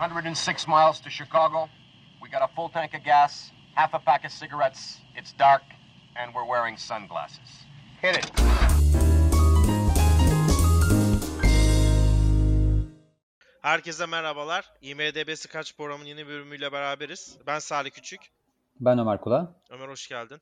106 miles to Chicago. We got a full tank of gas, half a pack of cigarettes. It's dark, and we're wearing sunglasses. Hit it. Herkese merhabalar. IMDB'si kaç programın yeni bölümüyle beraberiz. Ben Salih Küçük. Ben Ömer Kula. Ömer hoş geldin.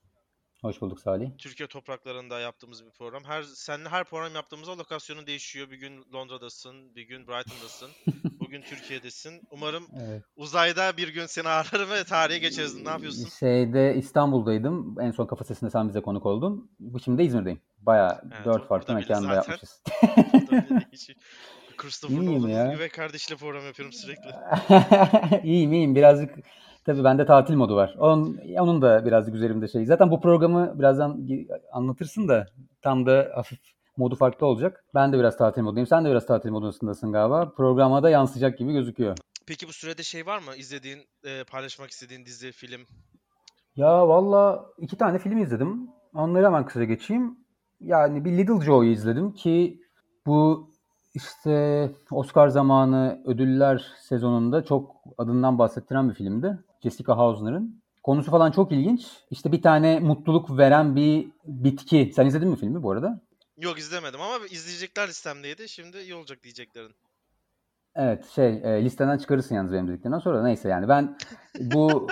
Hoş bulduk Salih. Türkiye topraklarında yaptığımız bir program. Her seninle her program yaptığımızda lokasyonu değişiyor. Bir gün Londra'dasın, bir gün Brighton'dasın, bugün Türkiye'desin. Umarım Evet. uzayda bir gün seni ağırlarım ve tarihe geçeriz. Ne yapıyorsun? Şeyde İstanbul'daydım. En son kafa sesinde sen bize konuk oldun. Bu şimdi de İzmir'deyim. Baya Evet, dört farklı mekanda yapmışız. Christopher Nolan'ın ya. üvey kardeşiyle program yapıyorum sürekli. iyiyim iyiyim. Birazcık tabii bende tatil modu var. Onun, onun da birazcık üzerimde şey. Zaten bu programı birazdan anlatırsın da tam da hafif modu farklı olacak. Ben de biraz tatil modundayım. Sen de biraz tatil modundasın galiba. Programa da yansıyacak gibi gözüküyor. Peki bu sürede şey var mı? İzlediğin, e, paylaşmak istediğin dizi, film? Ya valla iki tane film izledim. Onları hemen kısaca geçeyim. Yani bir Little Joe'yu izledim ki bu işte Oscar zamanı ödüller sezonunda çok adından bahsettiren bir filmdi. Jessica Hausner'ın. Konusu falan çok ilginç. İşte bir tane mutluluk veren bir bitki. Sen izledin mi filmi bu arada? Yok izlemedim ama izleyecekler listemdeydi. Şimdi iyi olacak diyeceklerin. Evet şey e, listeden çıkarırsın yalnız benim dediklerimden sonra da neyse yani ben bu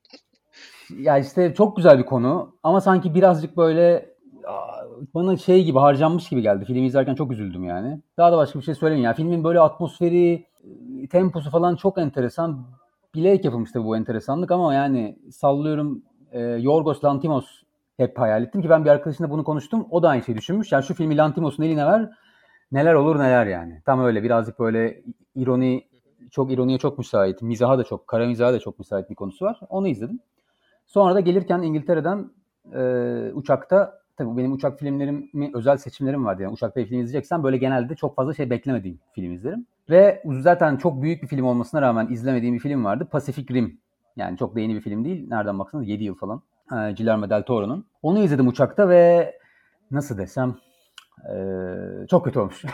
ya işte çok güzel bir konu ama sanki birazcık böyle bana şey gibi harcanmış gibi geldi. Filmi izlerken çok üzüldüm yani. Daha da başka bir şey söylemeyeyim. Yani filmin böyle atmosferi, e, temposu falan çok enteresan. Bilerek yapılmış tabii bu enteresanlık ama yani sallıyorum e, Yorgos Lanthimos hep hayal ettim ki ben bir arkadaşımla bunu konuştum. O da aynı şeyi düşünmüş. Yani şu filmi Lanthimos'un eline ver neler olur neler yani. Tam öyle birazcık böyle ironi çok ironiye çok müsait. Mizaha da çok, kara mizaha da çok müsait bir konusu var. Onu izledim. Sonra da gelirken İngiltere'den e, uçakta tabii benim uçak filmlerimi özel seçimlerim vardı. Yani uçakta bir film izleyeceksen böyle genelde çok fazla şey beklemediğim film izlerim. Ve zaten çok büyük bir film olmasına rağmen izlemediğim bir film vardı. Pacific Rim. Yani çok da yeni bir film değil. Nereden baksanız 7 yıl falan. E, Guillermo del Toro'nun. Onu izledim uçakta ve nasıl desem e, çok kötü olmuş.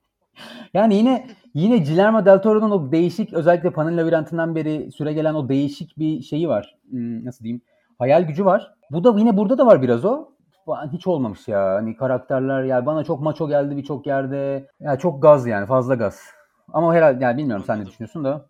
yani yine yine Guillermo del Toro'nun o değişik özellikle Pan'ın labirentinden beri süre gelen o değişik bir şeyi var. Hmm, nasıl diyeyim? Hayal gücü var. Bu da yine burada da var biraz o. Hiç olmamış ya. Hani karakterler yani bana çok maço geldi birçok yerde. Ya çok gaz yani fazla gaz. Ama herhalde yani bilmiyorum sen ne Anladım. düşünüyorsun da.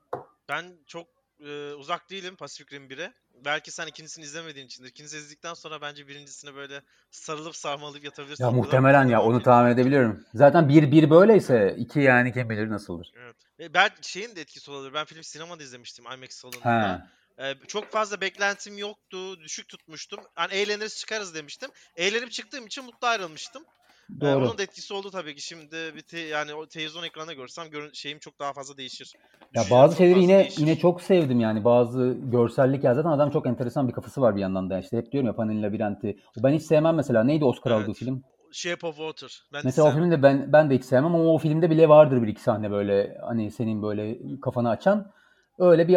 Ben çok e, uzak değilim Pacific Rim 1'e. Belki sen ikincisini izlemediğin içindir. İkincisini izledikten sonra bence birincisine böyle sarılıp sarmalayıp yatabilirsin. Ya muhtemelen ya onu tahmin edebiliyorum. Zaten bir bir böyleyse iki yani kim bilir nasıldır. Evet. E, ben şeyin de etkisi olabilir. Ben film sinemada izlemiştim IMAX salonunda. He. E, çok fazla beklentim yoktu. Düşük tutmuştum. Hani eğleniriz çıkarız demiştim. Eğlenip çıktığım için mutlu ayrılmıştım. E, Doğru. onun da etkisi oldu tabii ki. Şimdi bir te- yani o televizyon ekranında görsem görün şeyim çok daha fazla değişir. Ya Düşüncem bazı çok şeyleri fazla yine değişir. yine çok sevdim yani bazı görsellik ya zaten adam çok enteresan bir kafası var bir yandan da işte hep diyorum ya Pan'ın labirenti. Ben hiç sevmem mesela neydi Oscar Evet. aldığı film? Shape of Water. Ben Mesela o filmde ben ben de hiç sevmem ama o filmde bile vardır bir iki sahne böyle hani senin böyle kafanı açan. Öyle bir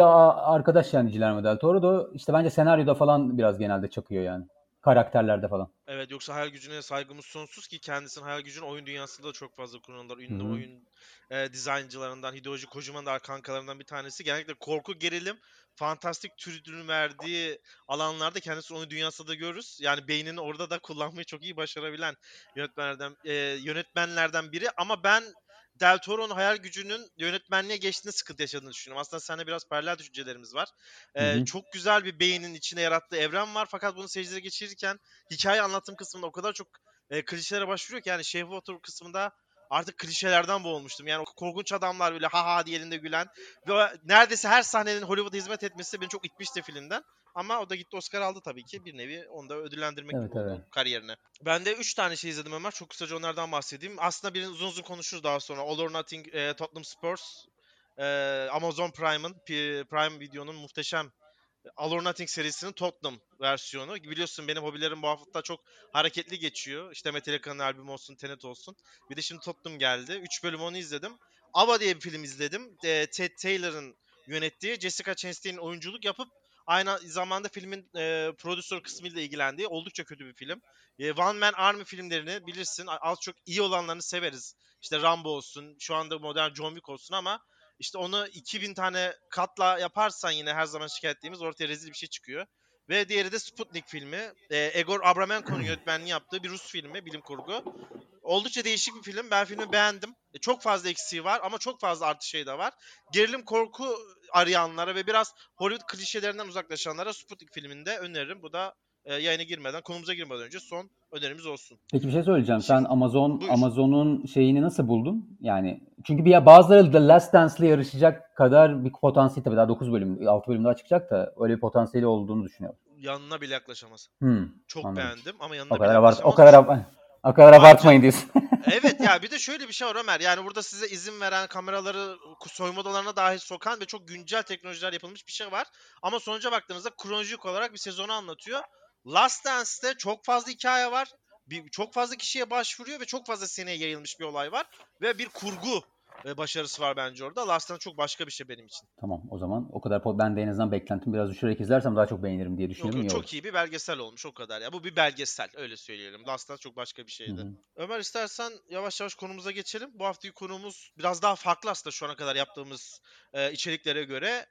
arkadaş yani Guillermo del Toro da işte bence senaryoda falan biraz genelde çakıyor yani. Karakterlerde falan. Evet yoksa hayal gücüne saygımız sonsuz ki kendisinin hayal gücünü oyun dünyasında da çok fazla kullanırlar. Ünlü Hı hı. oyun e, dizayncılarından Hideo Kojima'nın da kankalarından bir tanesi. Genellikle korku, gerilim, fantastik türünü verdiği alanlarda kendisini oyun dünyasında da görürüz. Yani beynini orada da kullanmayı çok iyi başarabilen yönetmenlerden e, yönetmenlerden biri. Ama ben Del Toro'nun hayal gücünün yönetmenliğe geçtiğinde sıkıntı yaşadığını düşünüyorum. Aslında seninle biraz paralel düşüncelerimiz var. Ee, hı. çok güzel bir beynin içine yarattığı evren var. Fakat bunu seyircilere geçirirken hikaye anlatım kısmında o kadar çok e, klişelere başvuruyor ki yani Shape Water kısmında artık klişelerden boğulmuştum. Yani o korkunç adamlar böyle ha ha diye elinde gülen ve neredeyse her sahnenin Hollywood'a hizmet etmesi beni çok itmişti filmden. Ama o da gitti Oscar aldı tabii ki. Bir nevi onu da ödüllendirmek Evet, gibi evet. kariyerine. Ben de 3 tane şey izledim Ömer. Çok kısaca onlardan bahsedeyim. Aslında birini uzun uzun konuşuruz daha sonra. All or Nothing, e, Tottenham Spurs, e, Amazon Prime'ın, Prime Video'nun muhteşem All or Nothing serisinin Tottenham versiyonu. Biliyorsun benim hobilerim bu hafta çok hareketli geçiyor. İşte Metallica'nın albümü olsun, Tenet olsun. Bir de şimdi Tottenham geldi. 3 bölüm onu izledim. Ava diye bir film izledim. E, Ted Taylor'ın yönettiği, Jessica Chastain'in oyunculuk yapıp aynı zamanda filmin e, prodüktör kısmıyla ilgilendiği oldukça kötü bir film. E, One Man Army filmlerini bilirsin. Az çok iyi olanlarını severiz. İşte Rambo olsun, şu anda modern John Wick olsun ama İşte onu 2000 tane katla yaparsan yine her zaman şikayet ettiğimiz ortaya rezil bir şey çıkıyor. Ve diğeri de Sputnik filmi. E, Egor Abramenko'nun yönetmenliği yaptığı bir Rus filmi, bilim kurgu. Oldukça değişik bir film. Ben filmi beğendim. E, çok fazla eksiği var ama çok fazla artı şey de var. Gerilim korku arayanlara ve biraz Hollywood klişelerinden uzaklaşanlara Sputnik filminde öneririm. Bu da e, yayına girmeden, konumuza girmeden önce son önerimiz olsun. Peki bir şey söyleyeceğim. Sen Amazon Buyur. Amazon'un şeyini nasıl buldun? Yani çünkü bir bazıları The Last Dance'le yarışacak kadar bir potansiyel tabii daha 9 bölüm, 6 bölüm daha çıkacak da öyle bir potansiyeli olduğunu düşünüyorum. Yanına bile yaklaşamaz. Hmm, Çok Anladım. beğendim ama yanına o bile kadar abart yaklaşamaz. o kadar o kadar abartmayın diyorsun. evet ya bir de şöyle bir şey var Ömer. Yani burada size izin veren kameraları soyma odalarına dahi sokan ve çok güncel teknolojiler yapılmış bir şey var. Ama sonuca baktığınızda kronolojik olarak bir sezonu anlatıyor. Last Dance'te çok fazla hikaye var. Bir, çok fazla kişiye başvuruyor ve çok fazla seneye yayılmış bir olay var. Ve bir kurgu e, başarısı var bence orada. Last Dance çok başka bir şey benim için. tamam o zaman o kadar ben de en azından beklentim biraz düşürerek izlersem daha çok beğenirim diye Yok, düşünüyorum. yok, iyi çok iyi bir belgesel olmuş o kadar ya. Bu bir belgesel öyle söyleyelim. Last Dance çok başka bir şeydi. hı. Ömer istersen yavaş yavaş konumuza geçelim. Bu haftaki konumuz biraz daha farklı aslında şu ana kadar yaptığımız e, içeriklere göre.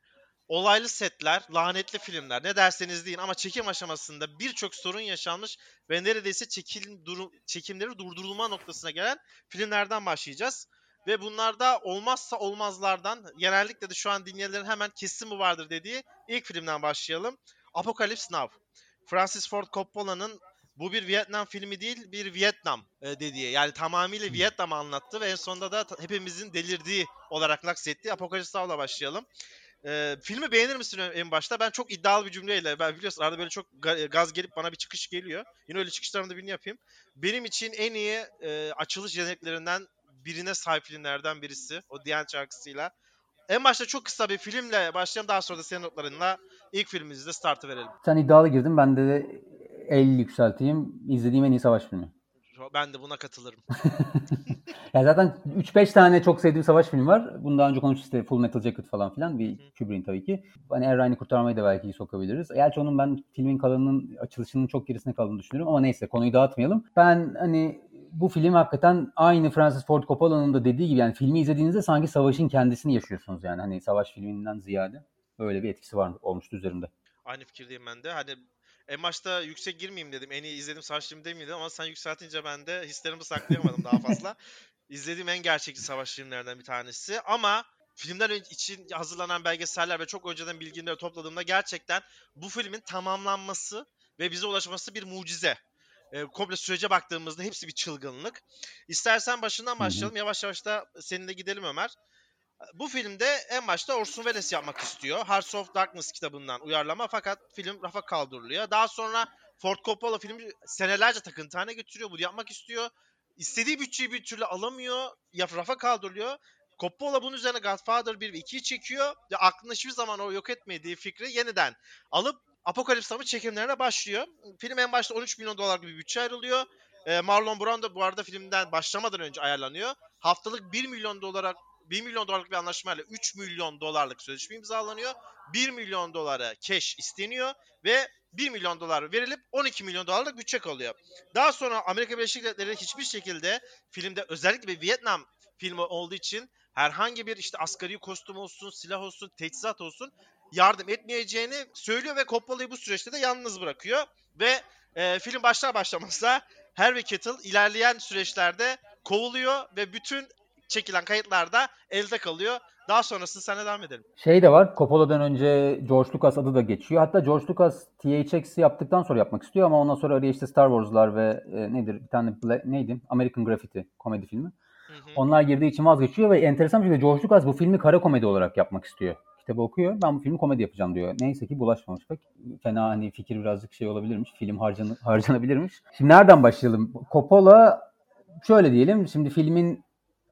Olaylı setler, lanetli filmler ne derseniz deyin ama çekim aşamasında birçok sorun yaşanmış ve neredeyse çekim durum, çekimleri durdurulma noktasına gelen filmlerden başlayacağız. Ve bunlarda olmazsa olmazlardan genellikle de şu an dinleyenlerin hemen kesin bu vardır dediği ilk filmden başlayalım. Apocalypse Now. Francis Ford Coppola'nın bu bir Vietnam filmi değil bir Vietnam e, dediği yani tamamıyla Vietnam'ı anlattı ve en sonunda da hepimizin delirdiği olarak naksettiği Apocalypse Now'la başlayalım. E, filmi beğenir misin en- başta? Ben çok iddialı bir cümleyle ben biliyorsun arada böyle çok ga- gaz gelip bana bir çıkış geliyor. Yine öyle çıkışlarımda birini yapayım. Benim için en iyi e, açılış jeneklerinden birine sahip filmlerden birisi. O Diyen şarkısıyla. En başta çok kısa bir filmle başlayalım daha sonra da senin notlarınla ilk filmimizde startı verelim. Sen iddialı girdin ben de el yükselteyim. İzlediğim en iyi savaş filmi. Ben de buna katılırım. Ya zaten 3-5 tane çok sevdiğim savaş filmi var. Bunu daha önce konuştuk işte Full Metal Jacket falan filan. Bir Kubrick'in tabii ki. Hani Er Ryan'ı kurtarmayı da belki sokabiliriz. Gerçi onun ben filmin kalanının açılışının çok gerisine kaldığını düşünüyorum. Ama neyse konuyu dağıtmayalım. Ben hani bu film hakikaten aynı Francis Ford Coppola'nın da dediği gibi yani filmi izlediğinizde sanki savaşın kendisini yaşıyorsunuz yani. Hani savaş filminden ziyade öyle bir etkisi var olmuştu üzerimde. Aynı fikirdeyim ben de. Hani en başta yüksek girmeyeyim dedim. En iyi izlediğim savaş filmi değil miydi ama sen yükseltince ben de hislerimi saklayamadım daha fazla. İzlediğim en gerçekçi savaş filmlerinden bir tanesi ama filmler için hazırlanan belgeseller ve çok önceden bilgileri topladığımda gerçekten bu filmin tamamlanması ve bize ulaşması bir mucize. E, komple sürece baktığımızda hepsi bir çılgınlık. İstersen başından başlayalım. Yavaş yavaş da seninle gidelim Ömer. Bu filmde en başta Orson Welles yapmak istiyor. Hearts of Darkness kitabından uyarlama fakat film rafa kaldırılıyor. Daha sonra Ford Coppola filmi senelerce takıntı getiriyor. Bunu yapmak istiyor. İstediği bütçeyi bir türlü alamıyor. Ya rafa kaldırılıyor. Coppola bunun üzerine Godfather 1 ve 2'yi çekiyor. Ve aklında hiçbir zaman o yok etmediği fikri yeniden alıp Apokalips Now'ın çekimlerine başlıyor. Film en başta 13 milyon dolarlık bir bütçe ayrılıyor. Ee, Marlon Brando bu arada filmden başlamadan önce ayarlanıyor. Haftalık 1 milyon dolara 1 milyon dolarlık bir anlaşmayla 3 milyon dolarlık sözleşme imzalanıyor. 1 milyon dolara cash isteniyor ve 1 milyon dolar verilip 12 milyon dolarlık bütçe kalıyor. Daha sonra Amerika Birleşik Devletleri hiçbir şekilde filmde özellikle bir Vietnam filmi olduğu için herhangi bir işte asgari kostüm olsun, silah olsun, teçhizat olsun yardım etmeyeceğini söylüyor ve Coppola'yı bu süreçte de yalnız bırakıyor ve e, film başlar başlamaz da Harvey Keitel ilerleyen süreçlerde kovuluyor ve bütün çekilen kayıtlar da elde kalıyor. Daha sonrasını sana devam edelim. Şey de var. Coppola'dan önce George Lucas adı da geçiyor. Hatta George Lucas THX'i yaptıktan sonra yapmak istiyor ama ondan sonra araya işte Star Wars'lar ve e, nedir bir tane Bla- neydi? American Graffiti komedi filmi. Hı hı. Onlar girdiği için vazgeçiyor ve enteresan bir şekilde George Lucas bu filmi kara komedi olarak yapmak istiyor. Kitabı okuyor. Ben bu filmi komedi yapacağım diyor. Neyse ki bulaşmamış pek. Fena hani fikir birazcık şey olabilirmiş. Film harcan harcanabilirmiş. Şimdi nereden başlayalım? Coppola şöyle diyelim. Şimdi filmin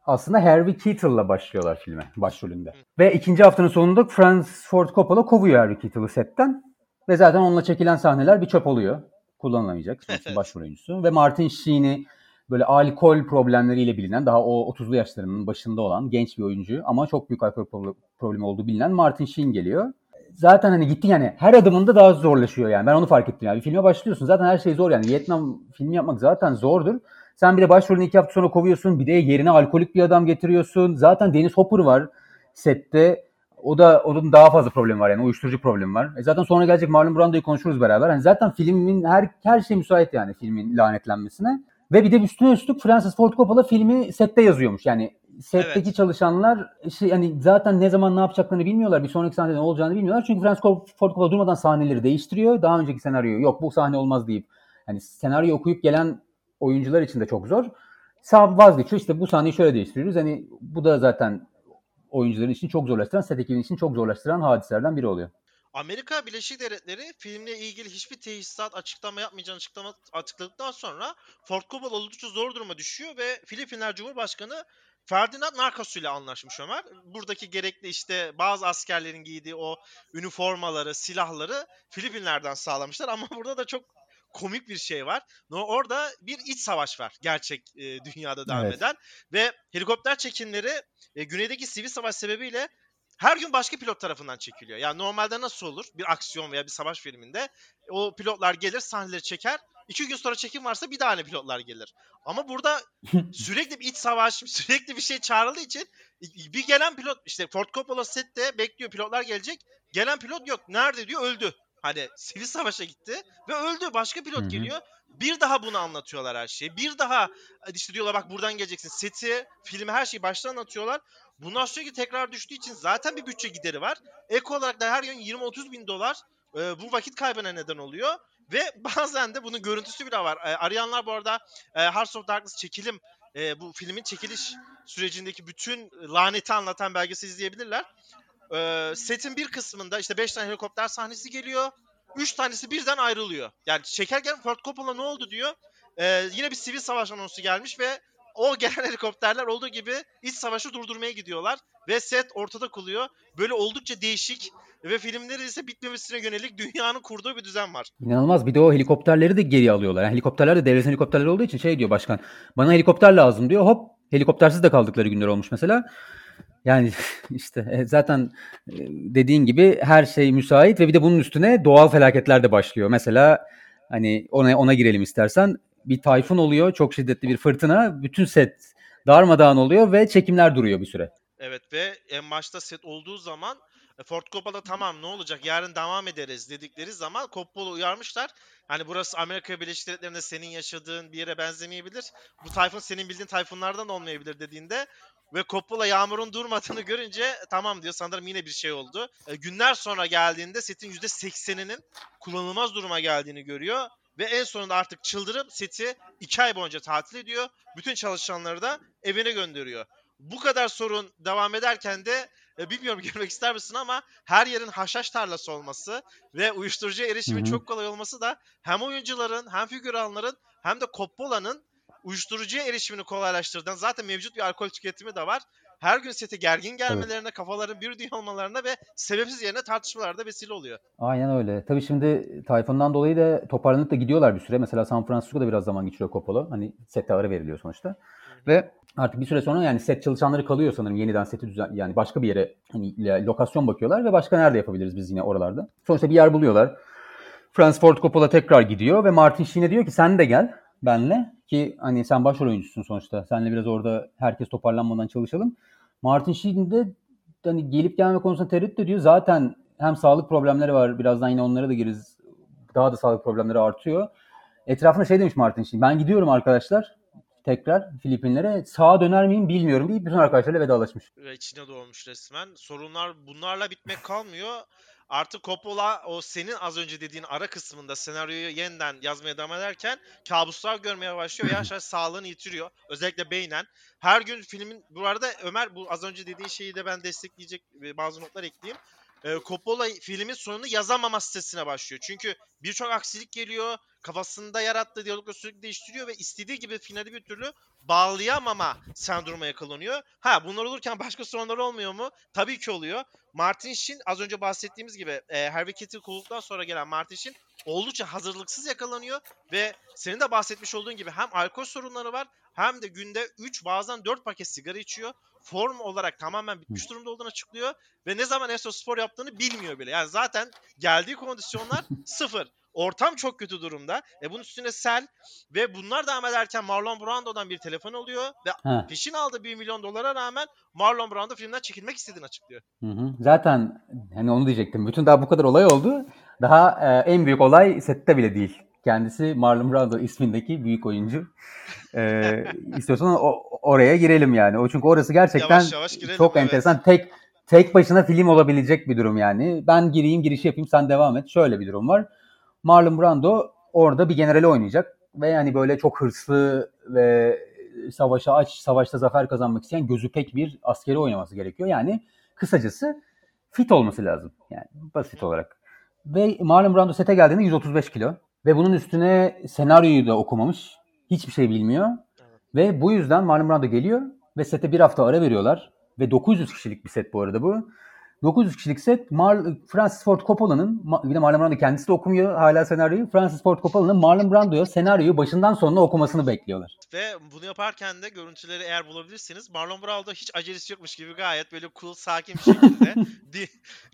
aslında Harvey Keitel'la başlıyorlar filme başrolünde. Ve ikinci haftanın sonunda Francis Ford Coppola kovuyor Harvey Keitel'ı setten. Ve zaten onunla çekilen sahneler bir çöp oluyor. Kullanılamayacak. Sonuçta başrol oyuncusu. Ve Martin Sheen'i böyle alkol problemleriyle bilinen, daha o 30'lu yaşlarının başında olan genç bir oyuncu ama çok büyük alkol pro- problemi olduğu bilinen Martin Sheen geliyor. Zaten hani gitti yani her adımında daha zorlaşıyor yani. Ben onu fark ettim yani. Bir filme başlıyorsun zaten her şey zor yani. Vietnam filmi yapmak zaten zordur. Sen bir de başrolünü iki hafta sonra kovuyorsun. Bir de yerine alkolik bir adam getiriyorsun. Zaten Dennis Hopper var. sette o da onun daha fazla problemi var yani uyuşturucu problemi var. E zaten sonra gelecek Marlon Brando'yu konuşuruz beraber. Yani zaten filmin her her şey müsait yani filmin lanetlenmesine. Ve bir de üstüne üstlük Francis Ford Coppola filmi sette yazıyormuş. Yani setteki Evet. çalışanlar şey, yani zaten ne zaman ne yapacaklarını bilmiyorlar. Bir sonraki sahnede ne olacağını bilmiyorlar. Çünkü Francis Ford Coppola durmadan sahneleri değiştiriyor. Daha önceki senaryoyu yok bu sahne olmaz deyip. Yani senaryo okuyup gelen oyuncular için de çok zor. Sağ vazgeçiyor. İşte bu sahneyi şöyle değiştiriyoruz. Hani bu da zaten oyuncuların için çok zorlaştıran, set ekibinin için çok zorlaştıran hadiselerden biri oluyor. Amerika Birleşik Devletleri filmle ilgili hiçbir tesisat açıklama yapmayacağını açıklama, açıkladıktan sonra Ford Coppola oldukça zor duruma düşüyor ve Filipinler Cumhurbaşkanı Ferdinand Marcos ile anlaşmış Ömer. Buradaki gerekli işte bazı askerlerin giydiği o üniformaları, silahları Filipinler'den sağlamışlar ama burada da çok komik bir şey var. No- Orada bir iç savaş var gerçek e, dünyada devam Evet. eden ve helikopter çekimleri e, güneydeki sivil savaş sebebiyle her gün başka pilot tarafından çekiliyor. Yani normalde nasıl olur bir aksiyon veya bir savaş filminde o pilotlar gelir sahneleri çeker. İki gün sonra çekim varsa bir aynı pilotlar gelir. Ama burada sürekli bir iç savaş, sürekli bir şey çağrıldığı için bir gelen pilot işte Ford Coppola sette bekliyor pilotlar gelecek. Gelen pilot yok. Nerede diyor öldü. Hani sivil savaşa gitti ve öldü. Başka pilot geliyor. Bir daha bunu anlatıyorlar her şeyi. Bir daha işte diyorlar bak buradan geleceksin. Seti, filmi her şeyi baştan anlatıyorlar. Bunlar sürekli tekrar düştüğü için zaten bir bütçe gideri var. Ek olarak da her gün 20-30 bin dolar e, bu vakit kaybına neden oluyor. Ve bazen de bunun görüntüsü bile var. E, arayanlar bu arada e, Hearts of Darkness çekilim e, bu filmin çekiliş sürecindeki bütün laneti anlatan belgesel izleyebilirler. E, setin bir kısmında işte 5 tane helikopter sahnesi geliyor. 3 tanesi birden ayrılıyor. Yani çekerken Ford Coppola ne oldu diyor. E, yine bir sivil savaş anonsu gelmiş ve o gelen helikopterler olduğu gibi iç savaşı durdurmaya gidiyorlar. Ve set ortada kalıyor. Böyle oldukça değişik ve filmleri ise bitmemesine yönelik dünyanın kurduğu bir düzen var. İnanılmaz. Bir de o helikopterleri de geri alıyorlar. Yani helikopterler de devletin helikopterleri olduğu için şey diyor başkan. Bana helikopter lazım diyor. Hop helikoptersiz de kaldıkları günler olmuş mesela. Yani işte e, zaten e, dediğin gibi her şey müsait ve bir de bunun üstüne doğal felaketler de başlıyor. Mesela hani ona ona girelim istersen. Bir tayfun oluyor, çok şiddetli bir fırtına, bütün set darmadağın oluyor ve çekimler duruyor bir süre. Evet ve en başta set olduğu zaman e, Ford Coppola tamam ne olacak yarın devam ederiz dedikleri zaman Coppola uyarmışlar. Hani burası Amerika Birleşik Devletleri'nde senin yaşadığın bir yere benzemeyebilir. Bu tayfun senin bildiğin tayfunlardan olmayabilir dediğinde ve Coppola yağmurun durmadığını görünce tamam diyor sanırım yine bir şey oldu. E, günler sonra geldiğinde setin %80'inin kullanılmaz duruma geldiğini görüyor. Ve en sonunda artık çıldırıp seti 2 ay boyunca tatil ediyor. Bütün çalışanları da evine gönderiyor. Bu kadar sorun devam ederken de e, bilmiyorum görmek ister misin ama her yerin haşhaş tarlası olması ve uyuşturucuya erişimin çok kolay olması da hem oyuncuların hem figüranların hem de Coppola'nın uyuşturucuya erişimini kolaylaştırdan zaten mevcut bir alkol tüketimi de var. Her gün sete gergin gelmelerine, kafaların bir dünya olmalarına ve sebepsiz yerine tartışmalarda vesile oluyor. Aynen öyle. Tabii şimdi Tayfun'dan dolayı da toparlanıp da gidiyorlar bir süre. Mesela San Francisco'da biraz zaman geçiriyor Coppola. Hani sette ara veriliyor sonuçta. Ve artık bir süre sonra yani set çalışanları kalıyor sanırım yeniden seti düzen yani başka bir yere hani lokasyon bakıyorlar ve başka nerede yapabiliriz biz yine oralarda. Sonuçta bir yer buluyorlar. Francis Ford Coppola tekrar gidiyor ve Martin Sheen'e diyor ki sen de gel benle ki hani sen başrol oyuncusun sonuçta. Seninle biraz orada herkes toparlanmadan çalışalım. Martin Sheen de hani gelip gelme konusunda tereddüt ediyor. Zaten hem sağlık problemleri var. Birazdan yine onlara da gireriz. Daha da sağlık problemleri artıyor. Etrafında şey demiş Martin Sheen. Ben gidiyorum arkadaşlar. Tekrar Filipinlere. Sağa döner miyim bilmiyorum deyip bütün arkadaşlarıyla vedalaşmış. ve içine doğmuş resmen. Sorunlar bunlarla bitmek kalmıyor. Artık Coppola o senin az önce dediğin ara kısmında senaryoyu yeniden yazmaya devam ederken kabuslar görmeye başlıyor ve yavaş yavaş sağlığını yitiriyor. Özellikle beynen. Her gün filmin bu arada Ömer bu az önce dediğin şeyi de ben destekleyecek e, bazı notlar ekleyeyim. Ee, Coppola filmin sonunu yazamama stresine başlıyor. Çünkü birçok aksilik geliyor. Kafasında yarattığı diyalogları sürekli değiştiriyor ve istediği gibi finali bir türlü bağlayamama sendroma yakalanıyor. Ha bunlar olurken başka sorunlar olmuyor mu? Tabii ki oluyor. Martin Sheen az önce bahsettiğimiz gibi e, Harvey Keitel kovulduktan sonra gelen Martin Sheen oldukça hazırlıksız yakalanıyor ve senin de bahsetmiş olduğun gibi hem alkol sorunları var hem de günde 3 bazen 4 paket sigara içiyor. Form olarak tamamen bitmiş durumda olduğunu açıklıyor ve ne zaman Esot spor yaptığını bilmiyor bile. Yani zaten geldiği kondisyonlar sıfır. Ortam çok kötü durumda. E bunun üstüne sel ve bunlar devam ederken Marlon Brando'dan bir telefon oluyor ve Ha. peşin aldığı 1 milyon dolara rağmen Marlon Brando filmden çekilmek istediğini açıklıyor. Hı hı. Zaten hani onu diyecektim. Bütün daha bu kadar olay oldu. Daha e, en büyük olay sette bile değil. Kendisi Marlon Brando ismindeki büyük oyuncu. E, istiyorsan o, oraya girelim yani. O çünkü orası gerçekten Yavaş yavaş girelim, çok evet. enteresan. Tek tek başına film olabilecek bir durum yani. Ben gireyim girişi yapayım sen devam et. Şöyle bir durum var. Marlon Brando orada bir generali oynayacak ve yani böyle çok hırslı ve savaşa aç, savaşta zafer kazanmak isteyen gözü pek bir askeri oynaması gerekiyor. Yani kısacası fit olması lazım. Yani basit olarak. Ve Marlon Brando sete geldiğinde 135 kilo. Ve bunun üstüne senaryoyu da okumamış. Hiçbir şey bilmiyor. Ve bu yüzden Marlon Brando geliyor ve sete bir hafta ara veriyorlar. Ve 900 kişilik bir set bu arada bu. 900 kişilik set Mar- Francis Ford Coppola'nın de Marlon Brando kendisi de okumuyor hala senaryoyu. Francis Ford Coppola'nın Marlon Brando'ya senaryoyu başından sonuna okumasını bekliyorlar. Ve bunu yaparken de görüntüleri eğer bulabilirsiniz Marlon Brando hiç acelesi yokmuş gibi gayet böyle cool sakin bir şekilde di-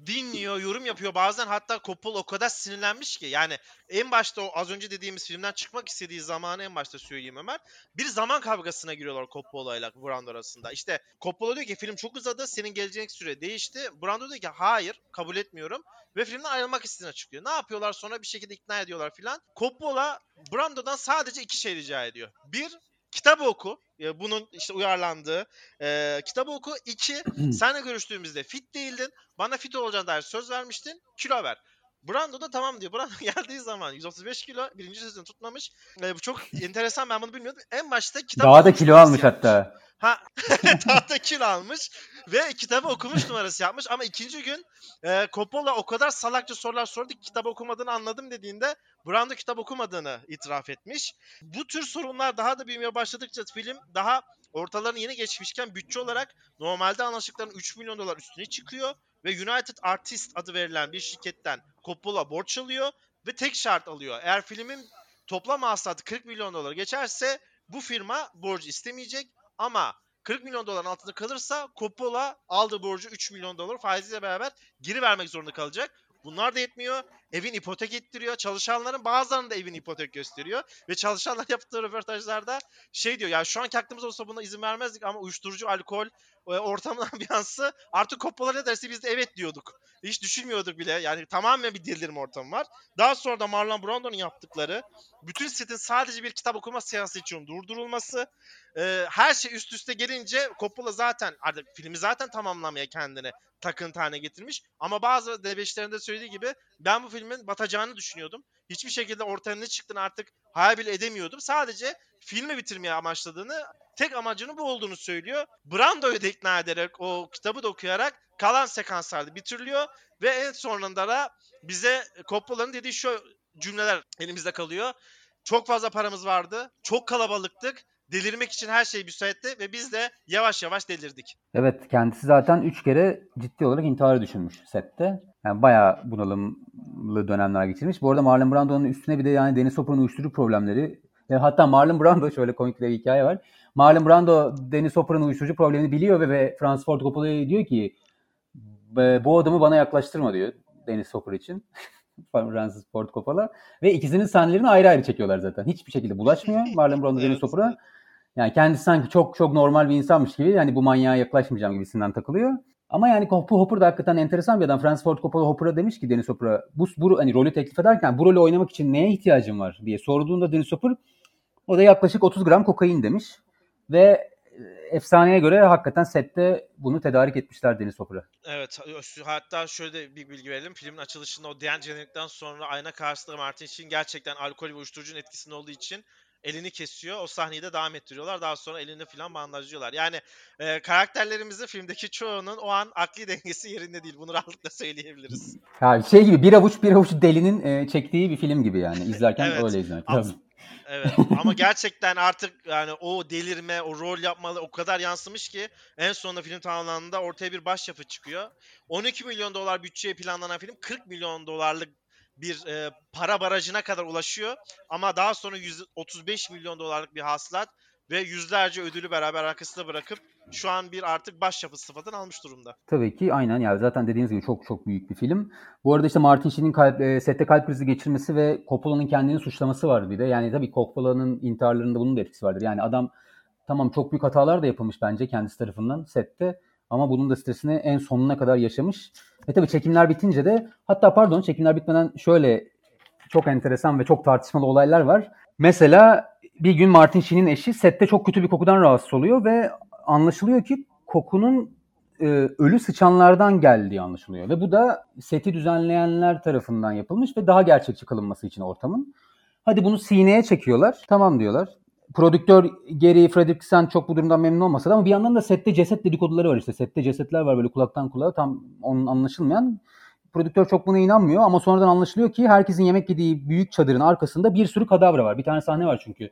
dinliyor, yorum yapıyor. Bazen hatta Coppola o kadar sinirlenmiş ki yani en başta o az önce dediğimiz filmden çıkmak istediği zamanı en başta söyleyeyim Ömer. Bir zaman kavgasına giriyorlar Coppola ile Brando arasında. İşte Coppola diyor ki film çok uzadı, senin gelecek süre değişti. Brando diyor ki hayır, kabul etmiyorum. Ve filmden ayrılmak istediğini açıklıyor. Ne yapıyorlar sonra bir şekilde ikna ediyorlar filan. Coppola Brando'dan sadece iki şey rica ediyor. Bir, kitabı oku. Ya Bunun işte uyarlandığı e, kitabı oku. İki, seninle görüştüğümüzde fit değildin. Bana fit olacağına dair söz vermiştin. Kilo ver. Brando da tamam diyor. Brando geldiği zaman 135 kilo birinci sözünü tutmamış. E, bu çok enteresan ben bunu bilmiyordum. En başta kitap Daha da kilo almış yapmış. hatta. Ha daha da kilo almış ve kitabı okumuş numarası yapmış ama ikinci gün e, Coppola o kadar salakça sorular sordu ki kitap okumadığını anladım dediğinde Brando kitap okumadığını itiraf etmiş. Bu tür sorunlar daha da büyümeye başladıkça film daha ortalarını yeni geçmişken bütçe olarak normalde anlaştıkların 3 milyon dolar üstüne çıkıyor ve United Artists adı verilen bir şirketten Coppola borç alıyor ve tek şart alıyor. Eğer filmin toplam hasılatı 40 milyon dolar geçerse bu firma borcu istemeyecek ama 40 milyon doların altında kalırsa Coppola aldığı borcu 3 milyon dolar faiziyle beraber geri vermek zorunda kalacak. Bunlar da yetmiyor. Evin ipotek ettiriyor. Çalışanların bazılarının da evin ipotek gösteriyor. Ve çalışanlar yaptığı röportajlarda şey diyor ya şu anki aklımız olsa buna izin vermezdik ama uyuşturucu, alkol, e, ortamın ambiyansı artık Coppola ne derse biz de evet diyorduk. Hiç düşünmüyorduk bile. Yani tamamen bir delirme ortamı var. Daha sonra da Marlon Brando'nun yaptıkları bütün setin sadece bir kitap okuma seansı için durdurulması e, her şey üst üste gelince Coppola zaten artık filmi zaten tamamlamaya kendini takıntı haline getirmiş. Ama bazı debeşlerinde söylediği gibi ben bu filmin batacağını düşünüyordum. Hiçbir şekilde ortaya ne çıktığını artık hayal bile edemiyordum. Sadece filmi bitirmeye amaçladığını, tek amacının bu olduğunu söylüyor. Brando'yu da ikna ederek, o kitabı da okuyarak kalan sekanslarda bitiriliyor. Ve en sonunda da bize Coppola'nın dediği şu cümleler elimizde kalıyor. Çok fazla paramız vardı, çok kalabalıktık, delirmek için her şey müsaitti ve biz de yavaş yavaş delirdik. Evet kendisi zaten 3 kere ciddi olarak intiharı düşünmüş sette. Yani bayağı bunalımlı dönemler geçirmiş. Bu arada Marlon Brando'nun üstüne bir de yani Dennis Hopper'ın uyuşturucu problemleri. E, hatta Marlon Brando şöyle komik bir hikaye var. Marlon Brando Dennis Hopper'ın uyuşturucu problemini biliyor ve, ve Francis Ford Coppola'ya diyor ki "Be- bu adamı bana yaklaştırma diyor Dennis Hopper için. Francis Ford Coppola. Ve ikisinin sahnelerini ayrı ayrı çekiyorlar zaten. Hiçbir şekilde bulaşmıyor Marlon Brando Evet. Hopper'a. Yani kendisi sanki çok çok normal bir insanmış gibi yani bu manyağa yaklaşmayacağım gibisinden takılıyor. Ama yani Hopper, Hopper da hakikaten enteresan bir adam. Francis Ford Coppola Hopper'a demiş ki Dennis Hopper'a bu, bu hani rolü teklif ederken bu rolü oynamak için neye ihtiyacın var diye sorduğunda Dennis Hopper o da yaklaşık 30 gram kokain demiş. Ve e, efsaneye göre hakikaten sette bunu tedarik etmişler Dennis Hopper'a. Evet, hatta şöyle bir bilgi verelim. Filmin açılışında o diyen jenerikten sonra ayna karşısında Martin Sheen gerçekten alkol ve uyuşturucunun etkisinde olduğu için elini kesiyor. O sahneyi de devam ettiriyorlar. Daha sonra elini falan bandajlıyorlar. Yani e, karakterlerimizin filmdeki çoğunun o an akli dengesi yerinde değil. Bunu rahatlıkla söyleyebiliriz. Ya şey gibi bir avuç bir avuç delinin e, çektiği bir film gibi yani. İzlerken Evet. öyle izlemek lazım. Evet ama gerçekten artık yani o delirme, o rol yapmalı o kadar yansımış ki en sonunda film tamamlandığında ortaya bir başyapıt çıkıyor. 12 milyon dolar bütçeye planlanan film 40 milyon dolarlık bir e, para barajına kadar ulaşıyor ama daha sonra 135 milyon dolarlık bir hasılat ve yüzlerce ödülü beraber arkasında bırakıp şu an bir artık başyapıt sıfatını almış durumda. Tabii ki aynen yani zaten dediğiniz gibi çok çok büyük bir film. Bu arada işte Martin Sheen'in kalp, e, sette kalp krizi geçirmesi ve Coppola'nın kendini suçlaması var bir de. Yani tabii Coppola'nın intiharlarında bunun da etkisi vardır. Yani adam tamam çok büyük hatalar da yapılmış bence kendisi tarafından sette. Ama bunun da stresini en sonuna kadar yaşamış. Ve tabii çekimler bitince de hatta pardon çekimler bitmeden şöyle çok enteresan ve çok tartışmalı olaylar var. Mesela bir gün Martin Sheen'in eşi sette çok kötü bir kokudan rahatsız oluyor ve anlaşılıyor ki kokunun e, ölü sıçanlardan geldiği anlaşılıyor. Ve bu da seti düzenleyenler tarafından yapılmış ve daha gerçekçi kılınması için ortamın. Hadi bunu sineye çekiyorlar. Tamam diyorlar. Prodüktör Gary Fredricksen çok bu durumdan memnun olmasa da ama bir yandan da sette ceset dedikoduları var işte. Sette cesetler var böyle kulaktan kulağa tam onun anlaşılmayan. Prodüktör çok buna inanmıyor ama sonradan anlaşılıyor ki herkesin yemek yediği büyük çadırın arkasında bir sürü kadavra var. Bir tane sahne var çünkü.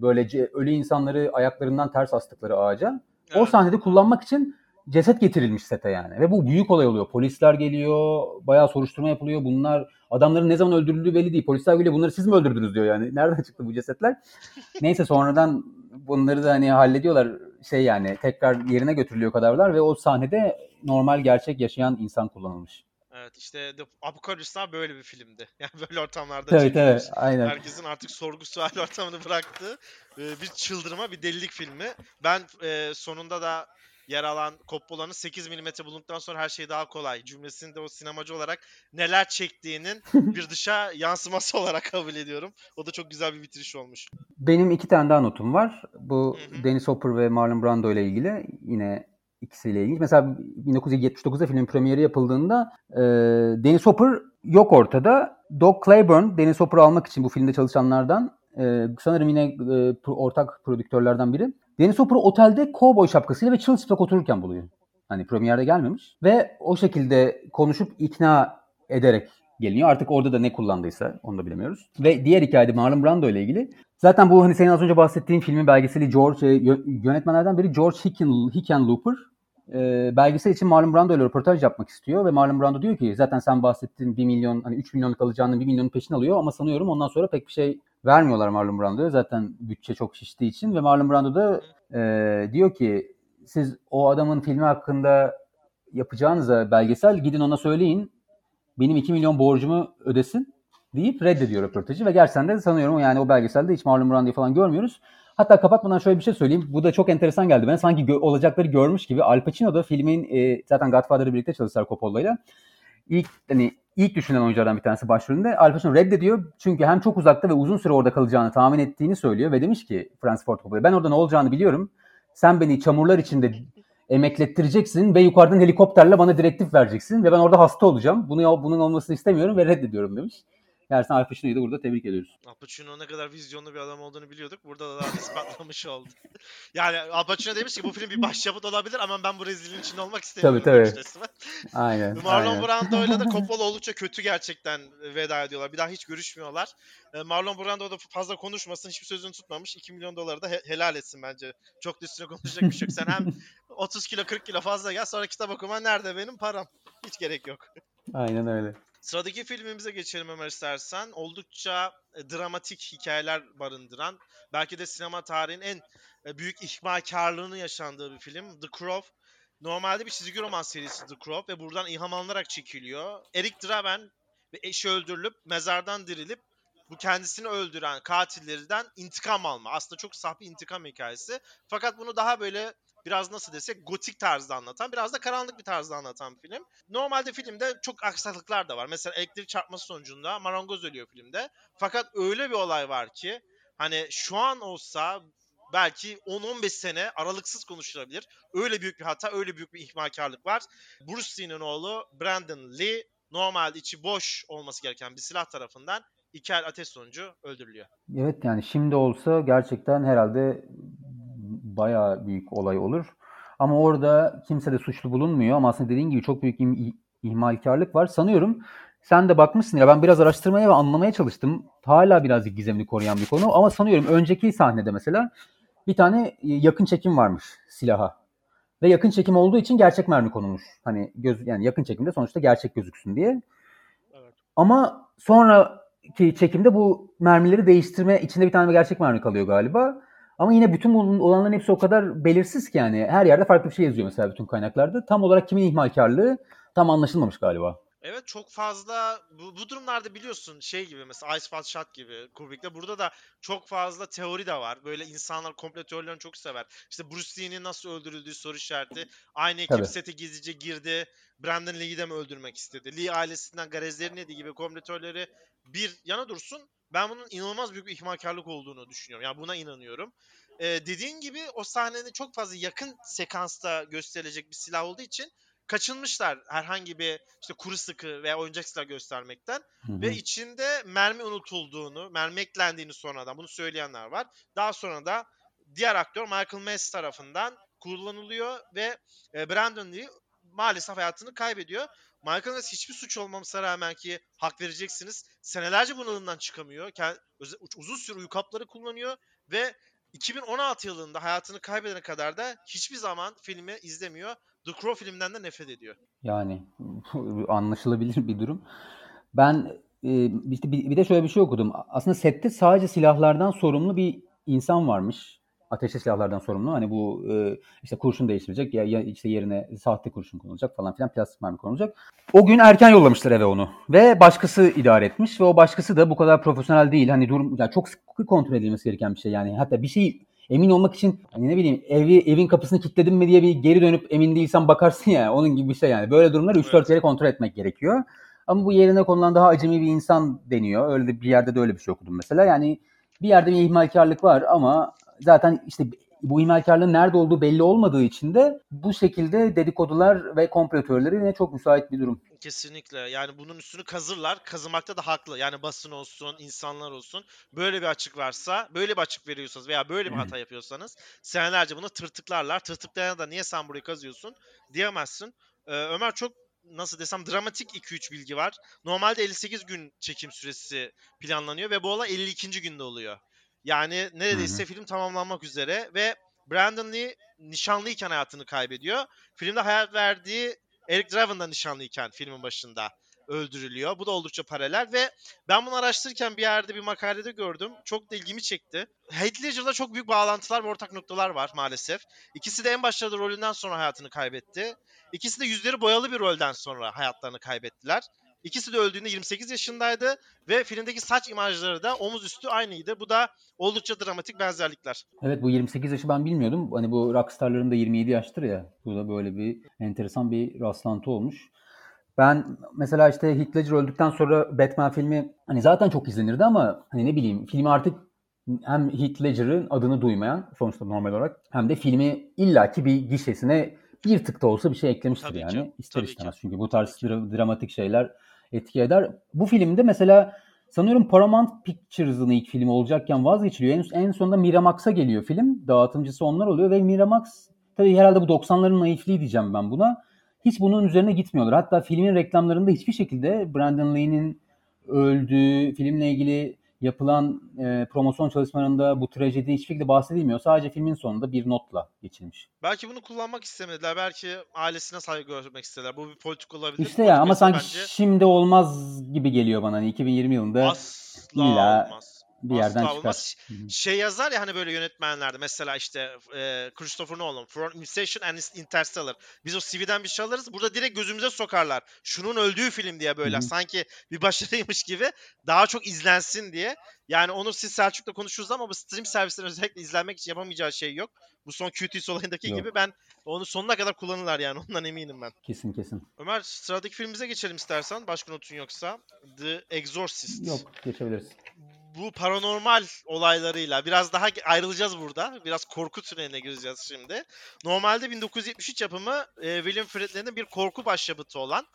Böylece ölü insanları ayaklarından ters astıkları ağaca. O sahnede kullanmak için ceset getirilmiş sete yani. Ve bu büyük olay oluyor. Polisler geliyor, bayağı soruşturma yapılıyor. Bunlar adamların ne zaman öldürüldüğü belli değil. Polisler geliyor bunları siz mi öldürdünüz diyor yani. Nereden çıktı bu cesetler? Neyse sonradan bunları da hani hallediyorlar. Şey yani tekrar yerine götürülüyor kadavralar ve o sahnede normal gerçek yaşayan insan kullanılmış. Evet işte The Apocalypse'lar böyle bir filmdi. Yani böyle ortamlarda Evet çekilmiş. evet aynen. Herkesin artık sorgu sual ortamını bıraktığı e, bir çıldırma, bir delilik filmi. Ben e, sonunda da yer alan Coppola'nın 8 mm bulunduktan sonra her şey daha kolay cümlesini de o sinemacı olarak neler çektiğinin bir dışa yansıması olarak kabul ediyorum. O da çok güzel bir bitiriş olmuş. Benim iki tane daha notum var. Bu Hı hı. Dennis Hopper ve Marlon Brando ile ilgili. Yine ikisiyle ilgili. Mesela 1979'da filmin premieri yapıldığında e, Dennis Hopper yok ortada. Doug Claiborne Dennis Hopper'ı almak için bu filmde çalışanlardan e, sanırım yine e, ortak prodüktörlerden biri. Dennis Hopper'ı otelde kovboy şapkasıyla ve çılçıplak otururken buluyor. Hani premierde gelmemiş. Ve o şekilde konuşup ikna ederek geliniyor. Artık orada da ne kullandıysa onu da bilemiyoruz. Ve diğer hikayede Marlon Brando ile ilgili. Zaten bu hani senin az önce bahsettiğin filmin belgeseli George e, yö- yönetmenlerden biri George Hicken, Hickenlooper e, belgesel için Marlon Brando ile röportaj yapmak istiyor ve Marlon Brando diyor ki zaten sen bahsettiğin 1 milyon hani 3 milyonluk alacağının 1 milyonun peşini alıyor ama sanıyorum ondan sonra pek bir şey vermiyorlar Marlon Brando'ya. Zaten bütçe çok şiştiği için ve Marlon Brando da e, diyor ki siz o adamın filmi hakkında yapacağınıza belgesel gidin ona söyleyin benim 2 milyon borcumu ödesin deyip reddediyor röportajı ve gerçekten de sanıyorum yani o belgeselde hiç Marlon Brando'yu falan görmüyoruz. Hatta kapatmadan şöyle bir şey söyleyeyim. Bu da çok enteresan geldi. Ben sanki gö- olacakları görmüş gibi Al Pacino da filmin e, zaten Godfather'ı birlikte çalıştılar Coppola'yla. İlk hani ilk düşünen oyunculardan bir tanesi başrolünde. Al Pacino reddediyor. Çünkü hem çok uzakta ve uzun süre orada kalacağını tahmin ettiğini söylüyor ve demiş ki Francis Ford Coppola'ya ben orada ne olacağını biliyorum. Sen beni çamurlar içinde emeklettireceksin ve yukarıdan helikopterle bana direktif vereceksin ve ben orada hasta olacağım. Bunu bunun olmasını istemiyorum ve reddediyorum demiş. Gerçekten Al Pacino'yu da burada tebrik ediyoruz. Al Pacino ne kadar vizyonlu bir adam olduğunu biliyorduk. Burada da daha ispatlamış oldu. yani Al Pacino demiş ki bu film bir başyapıt olabilir ama ben bu rezilliğin içinde olmak istemiyorum. Tabii, tabii. Aynen. Marlon. Brando ile de Coppola oldukça kötü gerçekten veda ediyorlar. Bir daha hiç görüşmüyorlar. E, Marlon Brando da fazla konuşmasın, hiçbir sözünü tutmamış. 2 milyon doları da he- helal etsin bence. Çok da üstüne konuşacak bir şey yok. Sen hem 30 kilo 40 kilo fazla gel sonra kitap okuma nerede benim param? Hiç gerek yok. Aynen öyle. Sıradaki filmimize geçelim Ömer istersen. Oldukça e, dramatik hikayeler barındıran, belki de sinema tarihinin en e, büyük ihmalkarlığını yaşandığı bir film. The Crow. Normalde bir çizgi roman serisi The Crow ve buradan ilham alınarak çekiliyor. Eric Draven ve eşi öldürülüp mezardan dirilip bu kendisini öldüren katillerden intikam alma. Aslında çok saf intikam hikayesi. Fakat bunu daha böyle biraz nasıl desek gotik tarzda anlatan, biraz da karanlık bir tarzda anlatan bir film. Normalde filmde çok aksaklıklar da var. Mesela elektrik çarpması sonucunda marangoz ölüyor filmde. Fakat öyle bir olay var ki hani şu an olsa belki 10-15 sene aralıksız konuşulabilir. Öyle büyük bir hata, öyle büyük bir ihmalkarlık var. Bruce Lee'nin oğlu Brandon Lee normalde içi boş olması gereken bir silah tarafından iki el ateş sonucu öldürülüyor. Evet yani şimdi olsa gerçekten herhalde bayağı büyük olay olur. Ama orada kimse de suçlu bulunmuyor ama aslında dediğin gibi çok büyük im- ihmalkarlık var. Sanıyorum sen de bakmışsın ya ben biraz araştırmaya ve anlamaya çalıştım. Hala birazcık gizemini koruyan bir konu ama sanıyorum önceki sahnede mesela bir tane e, yakın çekim varmış silaha. Ve yakın çekim olduğu için gerçek mermi konulmuş. Hani göz yani yakın çekimde sonuçta gerçek gözüksün diye. Evet. Ama sonraki çekimde bu mermileri değiştirme içinde bir tane gerçek mermi kalıyor galiba. Ama yine bütün olanların hepsi o kadar belirsiz ki yani. Her yerde farklı bir şey yazıyor mesela bütün kaynaklarda. Tam olarak kimin ihmalkarlığı tam anlaşılmamış galiba. Evet çok fazla bu, bu durumlarda biliyorsun şey gibi mesela Ice Watch Shot gibi Kubrick'te burada da çok fazla teori de var. Böyle insanlar komple teorilerini çok sever. İşte Bruce Lee'nin nasıl öldürüldüğü soru işareti. Aynı ekip Tabii. sete gizlice girdi. Brandon Lee'yi de mi öldürmek istedi? Lee ailesinden garezlerini yedi gibi komple teorileri bir yana dursun. Ben bunun inanılmaz büyük bir ihmalkarlık olduğunu düşünüyorum. Yani buna inanıyorum. Ee, dediğin gibi o sahnenin çok fazla yakın sekansta gösterilecek bir silah olduğu için kaçınmışlar herhangi bir işte kuru sıkı veya oyuncak silah göstermekten Hı hı. ve içinde mermi unutulduğunu, mermi eklendiğini sonradan bunu söyleyenler var. Daha sonra da diğer aktör Michael Mays tarafından kullanılıyor ve e, Brandon Lee maalesef hayatını kaybediyor. Michael Mays hiçbir suç olmamasına rağmen ki hak vereceksiniz. Senelerce bunalımdan çıkamıyor. Uzun süre uyku hapları kullanıyor ve 2016 yılında hayatını kaybedene kadar da hiçbir zaman filmi izlemiyor. The Crow filmden de nefret ediyor. Yani anlaşılabilir bir durum. Ben e, bir de şöyle bir şey okudum. Aslında sette sadece silahlardan sorumlu bir insan varmış. Ateşli silahlardan sorumlu. Hani bu e, işte kurşun değiştirecek ya, ya işte yerine sahte kurşun konulacak falan filan plastik mermi konulacak. O gün erken yollamışlar eve onu. Ve başkası idare etmiş ve o başkası da bu kadar profesyonel değil. Hani durum yani çok sıkı kontrol edilmesi gereken bir şey yani. Hatta bir şey emin olmak için hani ne bileyim evi evin kapısını kilitledim mi diye bir geri dönüp emin değilsen bakarsın ya onun gibi bir şey yani. Böyle durumları 3-4 Evet. kere kontrol etmek gerekiyor. Ama bu yerine konulan daha acemi bir insan deniyor. Öyle de bir yerde de öyle bir şey okudum mesela. Yani bir yerde bir ihmalkarlık var ama zaten işte bu ihmalkarlığın nerede olduğu belli olmadığı için de bu şekilde dedikodular ve komplo teorileri yine çok müsait bir durum. Kesinlikle. Yani bunun üstünü kazırlar. Kazımakta da haklı. Yani basın olsun, insanlar olsun. Böyle bir açık varsa, böyle bir açık veriyorsanız veya böyle bir hata yapıyorsanız senelerce bunu tırtıklarlar. Tırtıklayana da niye sen burayı kazıyorsun diyemezsin. Ee, Ömer çok nasıl desem dramatik 2-3 bilgi var. Normalde 58 gün çekim süresi planlanıyor ve bu olay 52. günde oluyor. Yani neredeyse film tamamlanmak üzere ve Brandon Lee nişanlıyken hayatını kaybediyor. Filmde hayat verdiği Eric Draven da nişanlıyken filmin başında öldürülüyor. Bu da oldukça paralel ve ben bunu araştırırken bir yerde bir makalede gördüm. Çok da ilgimi çekti. Heath Ledger'la çok büyük bağlantılar ve ortak noktalar var maalesef. İkisi de en başlarda rolünden sonra hayatını kaybetti. İkisi de yüzleri boyalı bir rolden sonra hayatlarını kaybettiler. İkisi de öldüğünde 28 yaşındaydı ve filmdeki saç imajları da omuz üstü aynıydı. Bu da oldukça dramatik benzerlikler. Evet bu 28 yaşı ben bilmiyordum. Hani bu rockstarların da 27 yaştır ya. Bu da böyle bir enteresan bir rastlantı olmuş. Ben mesela işte Heath Ledger öldükten sonra Batman filmi hani zaten çok izlenirdi ama hani ne bileyim filmi artık hem Heath Ledger'ın adını duymayan sonuçta normal olarak hem de filmi illaki bir gişesine bir tık da olsa bir şey eklemiştir Tabii yani. ki, İster tabii ki. istemez. Çünkü bu tarz dra- dramatik şeyler etki eder. Bu filmde mesela sanıyorum Paramount Pictures'ın ilk filmi olacakken vazgeçiliyor. En, en sonunda Miramax'a geliyor film. Dağıtımcısı onlar oluyor ve Miramax tabii herhalde bu 90'ların naifliği diyeceğim ben buna. Hiç bunun üzerine gitmiyorlar. Hatta filmin reklamlarında hiçbir şekilde Brandon Lee'nin öldüğü, filmle ilgili yapılan e, promosyon çalışmalarında bu trajedi hiçbir şekilde bahsedilmiyor. Sadece filmin sonunda bir notla geçilmiş. Belki bunu kullanmak istemediler. Belki ailesine saygı görmek istediler. Bu bir politik olabilir. İşte ya ama sanki bence şimdi olmaz gibi geliyor bana. Hani 2020 yılında asla illa olmaz. Bir yerden Asla çıkar. olmaz. Şey yazar ya hani böyle yönetmenlerde mesela işte e, Christopher Nolan, From Inception and Interstellar. Biz o CV'den bir şey alırız. Burada direkt gözümüze sokarlar. Şunun öldüğü film diye böyle Hı hı. sanki bir başarıymış gibi daha çok izlensin diye. Yani onu siz Selçuk'la konuşuruz ama bu stream servislerin özellikle izlenmek için yapamayacağı şey yok. Bu son QTS olayındaki Yok. gibi ben onu sonuna kadar kullanırlar yani ondan eminim ben. Kesin kesin. Ömer sıradaki filmimize geçelim istersen. Başka notun yoksa. The Exorcist. Yok geçebiliriz. Bu paranormal olaylarıyla biraz daha ayrılacağız burada. Biraz korku türevine gireceğiz şimdi. Normalde 1973 yapımı e, William Friedkin'in bir korku başyapıtı olan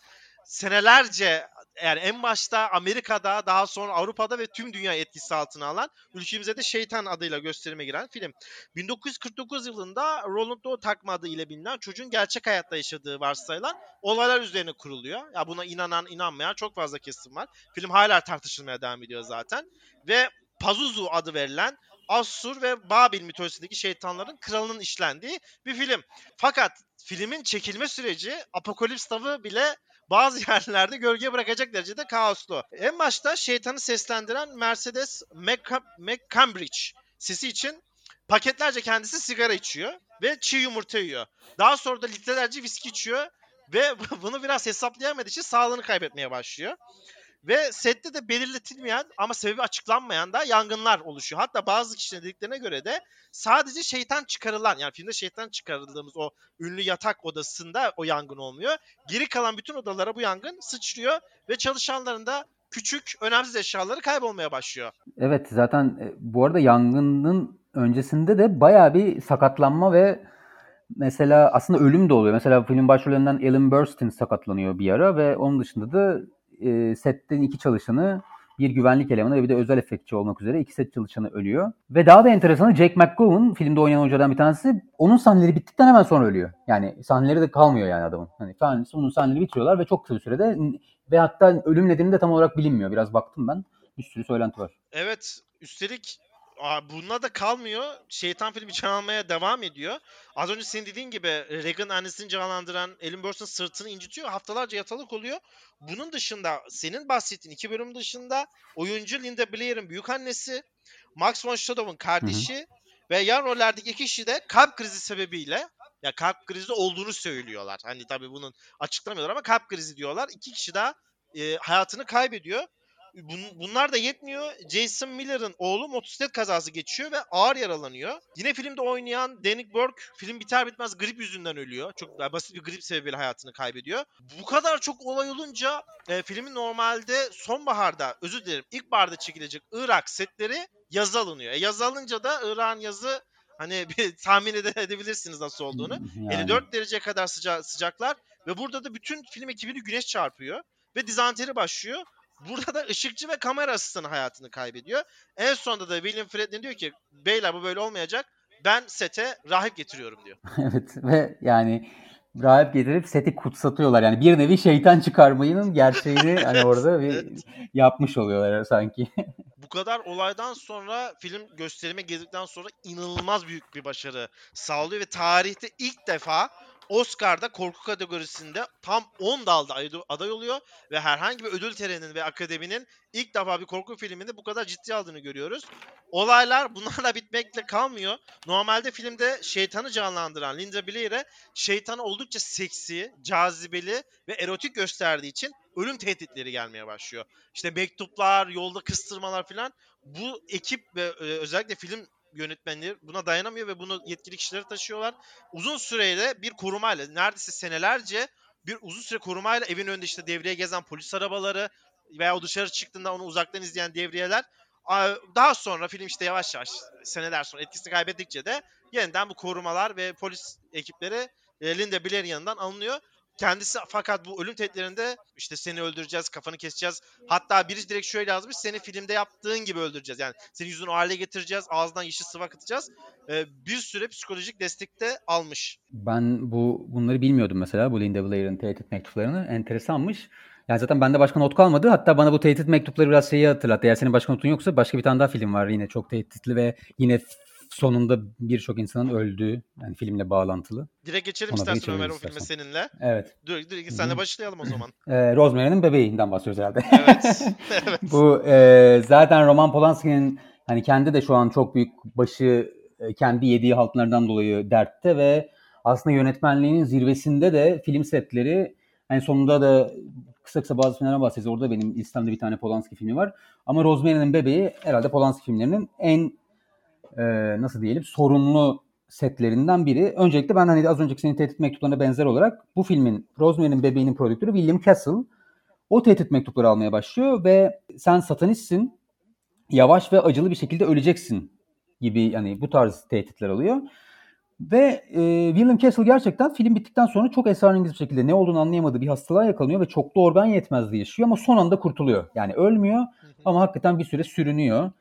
senelerce yani en başta Amerika'da daha sonra Avrupa'da ve tüm dünya etkisi altına alan ülkemize de Şeytan adıyla gösterime giren film. 1949 yılında Roland Doe takma adı ile bilinen çocuğun gerçek hayatta yaşadığı varsayılan olaylar üzerine kuruluyor. Ya buna inanan inanmayan çok fazla kesim var. Film hala tartışılmaya devam ediyor zaten. Ve Pazuzu adı verilen Assur ve Babil mitolojisindeki şeytanların kralının işlendiği bir film. Fakat filmin çekilme süreci Apokalips tavı bile bazı yerlerde gölge bırakacak derecede kaoslu. En başta şeytanı seslendiren Mercedes McCam- McCambridge sesi için paketlerce kendisi sigara içiyor ve çiğ yumurta yiyor. Daha sonra da litrelerce viski içiyor ve bunu biraz hesaplayamadığı için sağlığını kaybetmeye başlıyor. Ve sette de belirletilmeyen ama sebebi açıklanmayan da yangınlar oluşuyor. Hatta bazı kişilerin dediklerine göre de sadece şeytan çıkarılan yani filmde şeytan çıkarıldığımız o ünlü yatak odasında o yangın olmuyor. Geri kalan bütün odalara bu yangın sıçrıyor ve çalışanların da küçük önemsiz eşyaları kaybolmaya başlıyor. Evet zaten e, bu arada yangının öncesinde de bayağı bir sakatlanma ve mesela aslında ölüm de oluyor. Mesela film başrollerinden Ellen Burstyn sakatlanıyor bir ara ve onun dışında da e, setten iki çalışanı bir güvenlik elemanı ve bir de özel efektçi olmak üzere iki set çalışanı ölüyor. Ve daha da enteresanı Jake McGowan filmde oynayan oyunculardan bir tanesi onun sahneleri bittikten hemen sonra ölüyor. Yani sahneleri de kalmıyor yani adamın. Hani onun sahneleri bitiriyorlar ve çok kısa sürede ve hatta ölüm nedeni de tam olarak bilinmiyor. Biraz baktım ben. Bir sürü söylenti var. Evet. Üstelik bununla da kalmıyor. Şeytan filmi canlanmaya devam ediyor. Az önce senin dediğin gibi Regan annesini canlandıran Ellen Burstyn sırtını incitiyor. Haftalarca yatalık oluyor. Bunun dışında senin bahsettiğin iki bölüm dışında oyuncu Linda Blair'in büyük annesi, Max von Stadow'un kardeşi hı hı. ve yan rollerdeki iki kişi de kalp krizi sebebiyle ya kalp krizi olduğunu söylüyorlar. Hani tabii bunun açıklamıyorlar ama kalp krizi diyorlar. İki kişi daha e, hayatını kaybediyor. Bun, bunlar da yetmiyor. Jason Miller'ın oğlu motosiklet kazası geçiyor ve ağır yaralanıyor. Yine filmde oynayan Danny Burke film biter bitmez grip yüzünden ölüyor. Çok basit bir grip sebebiyle hayatını kaybediyor. Bu kadar çok olay olunca e, filmin normalde sonbaharda özür dilerim ilkbaharda çekilecek Irak setleri yazı alınıyor. E, yazı alınca da Irak'ın yazı hani bir tahmin edebilirsiniz nasıl olduğunu. Yani. 54 derece kadar sıca sıcaklar ve burada da bütün film ekibini güneş çarpıyor ve dizanteri başlıyor. Burada da ışıkçı ve kamera asistanı hayatını kaybediyor. En sonunda da William Friedkin diyor ki beyler bu böyle olmayacak. Ben sete rahip getiriyorum diyor. evet ve yani rahip getirip seti kutsatıyorlar. Yani bir nevi şeytan çıkarmayının gerçeğini hani orada bir yapmış oluyorlar sanki. Bu kadar olaydan sonra film gösterime girdikten sonra inanılmaz büyük bir başarı sağlıyor ve tarihte ilk defa Oscar'da korku kategorisinde tam 10 dalda aday oluyor ve herhangi bir ödül töreninin ve akademinin ilk defa bir korku filminde bu kadar ciddi aldığını görüyoruz. Olaylar bunlarla bitmekle kalmıyor. Normalde filmde şeytanı canlandıran Linda Blair'e şeytanı oldukça seksi, cazibeli ve erotik gösterdiği için ölüm tehditleri gelmeye başlıyor. İşte mektuplar, yolda kıstırmalar falan bu ekip ve e, özellikle film yönetmenleri buna dayanamıyor ve bunu yetkili kişileri taşıyorlar. Uzun süreyle bir korumayla neredeyse senelerce bir uzun süre korumayla evin önünde işte devreye gezen polis arabaları veya o dışarı çıktığında onu uzaktan izleyen devriyeler daha sonra film işte yavaş yavaş seneler sonra etkisini kaybettikçe de yeniden bu korumalar ve polis ekipleri e, Linda Blair'in yanından alınıyor. Kendisi fakat bu ölüm tehditlerinde işte seni öldüreceğiz, kafanı keseceğiz. Hatta biri direkt şöyle yazmış. Seni filmde yaptığın gibi öldüreceğiz. Yani senin yüzünü hale getireceğiz. Ağzından yeşil sıvı akıtacağız. Ee, bir süre psikolojik destek de almış. Ben bu bunları bilmiyordum mesela. Bu Linda Blair'ın tehdit mektuplarını. Enteresanmış. Yani zaten bende başka not kalmadı. Hatta bana bu tehdit mektupları biraz şeyi hatırlattı. Eğer senin başka notun yoksa başka bir tane daha film var yine çok tehditli ve yine sonunda birçok insanın öldüğü yani filmle bağlantılı. Direkt geçelim Ona istersen Ömer o filme seninle. Evet. Dur, dur senle başlayalım o zaman. Ee, Rosemary'nin bebeğinden bahsediyoruz herhalde. Evet. evet. Bu e, zaten Roman Polanski'nin hani kendi de şu an çok büyük başı e, kendi yediği halklardan dolayı dertte ve aslında yönetmenliğinin zirvesinde de film setleri en sonunda da kısa kısa bazı filmlerden bahsedeceğiz. Orada benim listemde bir tane Polanski filmi var. Ama Rosemary'nin Bebeği herhalde Polanski filmlerinin en e, nasıl diyelim sorunlu setlerinden biri. Öncelikle ben hani az önceki senin tehdit mektuplarına benzer olarak bu filmin Rosemary'nin Bebeği'nin prodüktörü William Castle o tehdit mektupları almaya başlıyor ve sen satanistsin yavaş ve acılı bir şekilde öleceksin gibi yani bu tarz tehditler alıyor. Ve e, William Castle gerçekten film bittikten sonra çok esrarengiz bir şekilde ne olduğunu anlayamadığı bir hastalığa yakalanıyor ve çoklu organ yetmezliği yaşıyor ama son anda kurtuluyor. Yani ölmüyor ama hakikaten bir süre sürünüyor.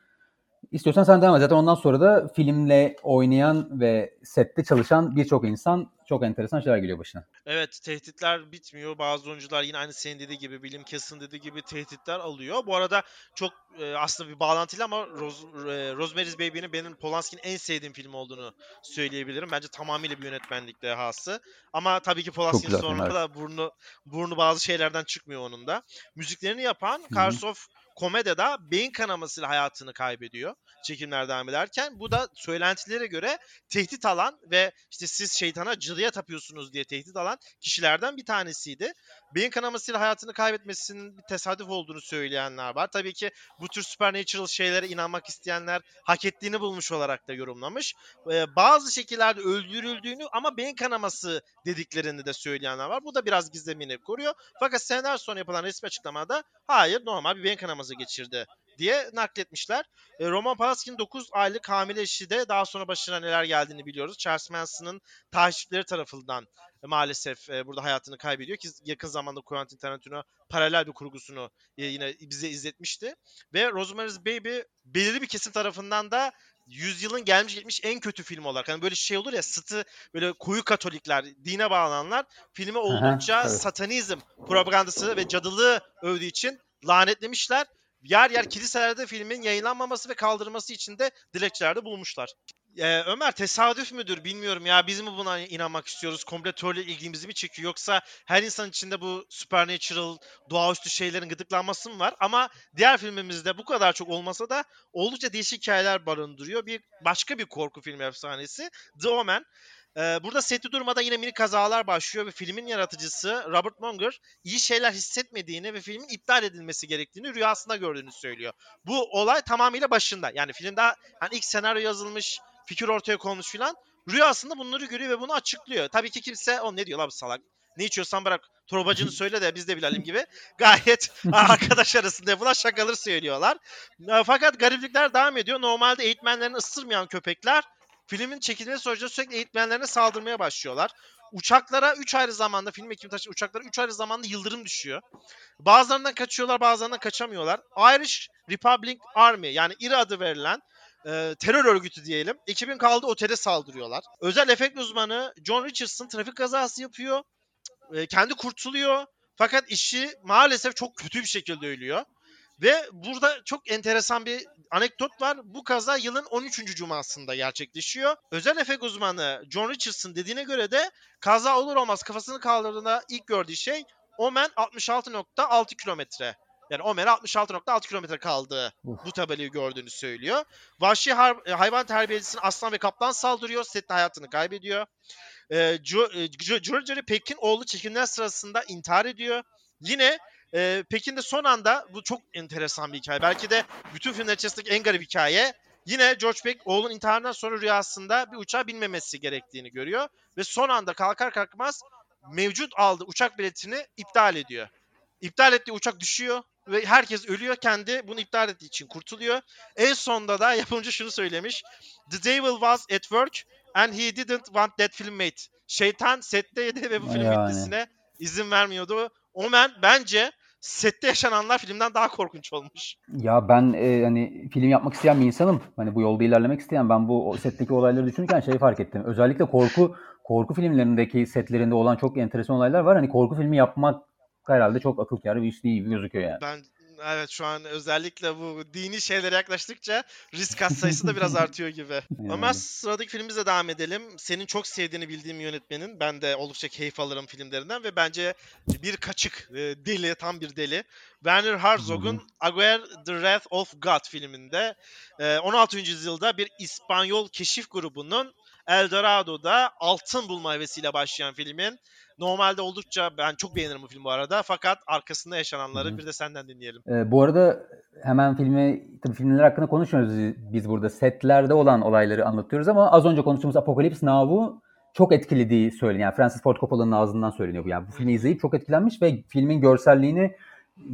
İstiyorsan sen devam et. Zaten ondan sonra da filmle oynayan ve sette çalışan birçok insan çok enteresan şeyler geliyor başına. Evet tehditler bitmiyor. Bazı oyuncular yine aynı senin dediği gibi William Casson dediği gibi tehditler alıyor. Bu arada çok e, aslında bir bağlantıyla ama Rose, e, Rosemary's Baby'nin benim Polanski'nin en sevdiğim film olduğunu söyleyebilirim. Bence tamamıyla bir yönetmenlik dehası. Ama tabii ki Polanski'nin sonra da burnu burnu bazı şeylerden çıkmıyor onun da. Müziklerini yapan Karsof Komeda'da beyin kanamasıyla hayatını kaybediyor çekimler devam ederken. Bu da söylentilere göre tehdit alan ve işte siz şeytana cılıya tapıyorsunuz diye tehdit alan kişilerden bir tanesiydi. Beyin kanamasıyla hayatını kaybetmesinin bir tesadüf olduğunu söyleyenler var. Tabii ki bu tür supernatural şeylere inanmak isteyenler hak ettiğini bulmuş olarak da yorumlamış. Ee, bazı şekillerde öldürüldüğünü ama beyin kanaması dediklerini de söyleyenler var. Bu da biraz gizemini koruyor. Fakat seneler sonra yapılan resmi açıklamada hayır normal bir beyin kanaması geçirdi diye nakletmişler. E, Roman Polanski'nin 9 aylık hamile eşi de daha sonra başına neler geldiğini biliyoruz. Charles Manson'ın takipçileri tarafından e, maalesef e, burada hayatını kaybediyor ki yakın zamanda Quentin Tarantino paralel bir kurgusunu e, yine bize izletmişti. Ve Rosemary's Baby belirli bir kesim tarafından da yüzyılın gelmiş geçmiş en kötü film olarak. Hani böyle şey olur ya sıtı böyle koyu katolikler, dine bağlananlar filmi oldukça Aha, evet. satanizm propagandası ve cadılığı övdüğü için lanetlemişler yer yer kiliselerde filmin yayınlanmaması ve kaldırılması için de dilekçelerde bulmuşlar. Ee, Ömer tesadüf müdür bilmiyorum ya biz mi buna inanmak istiyoruz? Kompletörle ilgimizi mi çekiyor yoksa her insan içinde bu supernatural doğaüstü şeylerin gıdıklanması mı var? Ama diğer filmimizde bu kadar çok olmasa da oldukça değişik hikayeler barındırıyor. Bir başka bir korku filmi efsanesi The Omen. Ee, burada seti durmadan yine mini kazalar başlıyor ve filmin yaratıcısı Robert Monger iyi şeyler hissetmediğini ve filmin iptal edilmesi gerektiğini rüyasında gördüğünü söylüyor. Bu olay tamamıyla başında. Yani film daha hani ilk senaryo yazılmış, fikir ortaya konmuş filan. Rüyasında bunları görüyor ve bunu açıklıyor. Tabii ki kimse o ne diyor la bu salak. Ne içiyorsan bırak torbacını söyle de biz de bilelim gibi. Gayet arkadaş arasında yapılan şakaları söylüyorlar. Fakat gariplikler devam ediyor. Normalde eğitmenlerini ısırmayan köpekler filmin çekilmesi sonucunda sürekli eğitmenlerine saldırmaya başlıyorlar. Uçaklara 3 ayrı zamanda film ekibi taşı uçaklara 3 ayrı zamanda yıldırım düşüyor. Bazılarından kaçıyorlar bazılarından kaçamıyorlar. Irish Republic Army yani İRA adı verilen e, terör örgütü diyelim. Ekibin kaldığı otele saldırıyorlar. Özel efekt uzmanı John Richardson trafik kazası yapıyor. E, kendi kurtuluyor. Fakat işi maalesef çok kötü bir şekilde ölüyor. Ve burada çok enteresan bir anekdot var. Bu kaza yılın 13. cumasında gerçekleşiyor. Özel efekt uzmanı John Richardson dediğine göre de kaza olur olmaz kafasını kaldırdığında ilk gördüğü şey Omen 66.6 kilometre. Yani Omen'e 66.6 kilometre kaldığı bu tabelayı gördüğünü söylüyor. Vahşi har- hayvan terbiyecisinin aslan ve kaplan saldırıyor. Sette hayatını kaybediyor. Ee, George Peck'in oğlu çekimler sırasında intihar ediyor. Yine e, Pekin'de son anda bu çok enteresan bir hikaye. Belki de bütün filmler içerisindeki en garip hikaye. Yine George Peck oğlun intiharından sonra rüyasında bir uçağa binmemesi gerektiğini görüyor. Ve son anda kalkar kalkmaz mevcut aldığı uçak biletini iptal ediyor. İptal ettiği uçak düşüyor ve herkes ölüyor. Kendi bunu iptal ettiği için kurtuluyor. En sonda da yapımcı şunu söylemiş. The devil was at work and he didn't want that film made. Şeytan setteydi ve bu film yani. bitmesine izin vermiyordu. Omen bence sette yaşananlar filmden daha korkunç olmuş. Ya ben e, hani film yapmak isteyen bir insanım. Hani bu yolda ilerlemek isteyen ben bu setteki olayları düşünürken şeyi fark ettim. Özellikle korku korku filmlerindeki setlerinde olan çok enteresan olaylar var. Hani korku filmi yapmak herhalde çok akıl kârı bir iş değil gibi gözüküyor yani. Ben evet şu an özellikle bu dini şeylere yaklaştıkça risk kat sayısı da biraz artıyor gibi. Yani. Ama sıradaki filmimize devam edelim. Senin çok sevdiğini bildiğim yönetmenin. Ben de oldukça keyif alırım filmlerinden ve bence bir kaçık e, deli, tam bir deli. Werner Herzog'un Aguer The Wrath of God filminde 16. E, yüzyılda bir İspanyol keşif grubunun Eldorado'da altın bulma hevesiyle başlayan filmin Normalde oldukça ben çok beğenirim bu film bu arada. Fakat arkasında yaşananları Hı-hı. bir de senden dinleyelim. Ee, bu arada hemen filmi tabii filmler hakkında konuşmuyoruz biz burada. Setlerde olan olayları anlatıyoruz ama az önce konuştuğumuz Apocalypse Now'u çok etkilediği söyleniyor. Yani Francis Ford Coppola'nın ağzından söyleniyor bu. Yani bu filmi izleyip çok etkilenmiş ve filmin görselliğini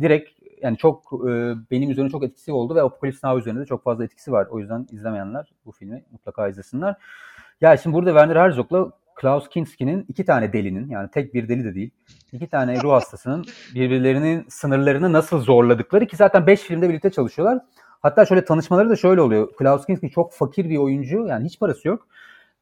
direkt yani çok e, benim üzerine çok etkisi oldu ve Apocalypse Now üzerinde de çok fazla etkisi var. O yüzden izlemeyenler bu filmi mutlaka izlesinler. Ya şimdi burada Werner Herzog'la Klaus Kinski'nin iki tane delinin yani tek bir deli de değil iki tane ruh hastasının birbirlerinin sınırlarını nasıl zorladıkları ki zaten beş filmde birlikte çalışıyorlar. Hatta şöyle tanışmaları da şöyle oluyor. Klaus Kinski çok fakir bir oyuncu yani hiç parası yok.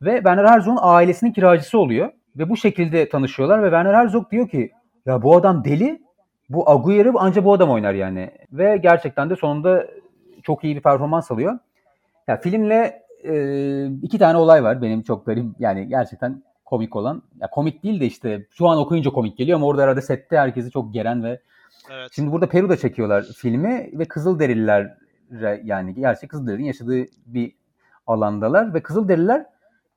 Ve Werner Herzog'un ailesinin kiracısı oluyor. Ve bu şekilde tanışıyorlar ve Werner Herzog diyor ki ya bu adam deli. Bu Agüero ancak bu adam oynar yani. Ve gerçekten de sonunda çok iyi bir performans alıyor. Ya filmle e, iki tane olay var benim çok garip yani gerçekten komik olan. Ya komik değil de işte şu an okuyunca komik geliyor ama orada herhalde sette herkesi çok geren ve Evet. Şimdi burada Peru'da çekiyorlar filmi ve Kızılderililer yani gerçek Kızılderililerin yaşadığı bir alandalar ve Kızılderililer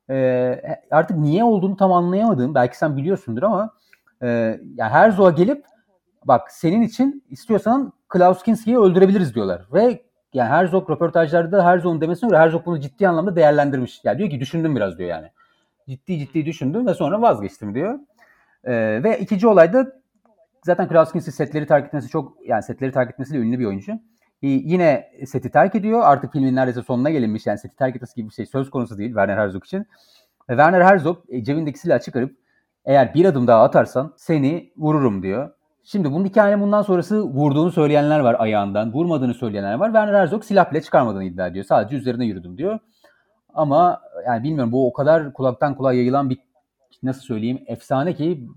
e, artık niye olduğunu tam anlayamadığım belki sen biliyorsundur ama e, yani Herzog'a gelip bak senin için istiyorsan Klaus Kinski'yi öldürebiliriz diyorlar ve yani Herzog röportajlarda Herzog'un demesine göre Herzog bunu ciddi anlamda değerlendirmiş. Yani diyor ki düşündüm biraz diyor yani. Ciddi ciddi düşündüm ve sonra vazgeçtim diyor. E, ve ikinci olayda zaten Klaus Kinski setleri terk etmesi çok yani setleri terk etmesiyle ünlü bir oyuncu. Ee, yine seti terk ediyor. Artık filmin neredeyse sonuna gelinmiş. Yani seti terk etmesi gibi bir şey söz konusu değil Werner Herzog için. Ve Werner Herzog e, cebindeki silahı çıkarıp eğer bir adım daha atarsan seni vururum diyor. Şimdi bunun hikayenin bundan sonrası vurduğunu söyleyenler var ayağından, vurmadığını söyleyenler var. Werner Herzog silah bile çıkarmadığını iddia ediyor. Sadece üzerine yürüdüm diyor. Ama yani bilmiyorum bu o kadar kulaktan kulağa yayılan bir nasıl söyleyeyim efsane ki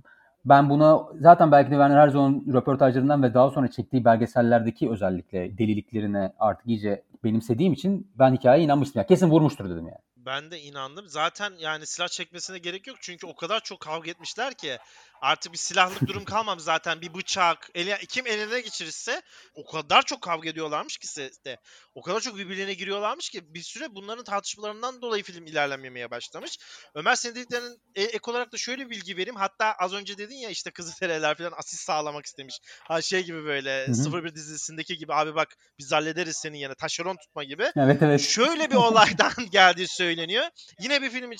ben buna zaten belki de Werner Herzog'un röportajlarından ve daha sonra çektiği belgesellerdeki özellikle deliliklerine artık iyice benimsediğim için ben hikayeye inanmıştım. Yani kesin vurmuştur dedim yani. Ben de inandım. Zaten yani silah çekmesine gerek yok. Çünkü o kadar çok kavga etmişler ki artık bir silahlık durum kalmamış zaten. Bir bıçak, eli, kim eline geçirirse o kadar çok kavga ediyorlarmış ki sette. O kadar çok birbirlerine giriyorlarmış ki bir süre bunların tartışmalarından dolayı film ilerlememeye başlamış. Ömer senin dediklerinin e, ek olarak da şöyle bir bilgi vereyim. Hatta az önce dedin ya işte Kızılderililer falan asist sağlamak istemiş. Ha şey gibi böyle Hı hı. 01 dizisindeki gibi abi bak biz hallederiz senin yerine taşeron tutma gibi. Evet evet. Şöyle bir olaydan geldiği söyleniyor. Yine bir film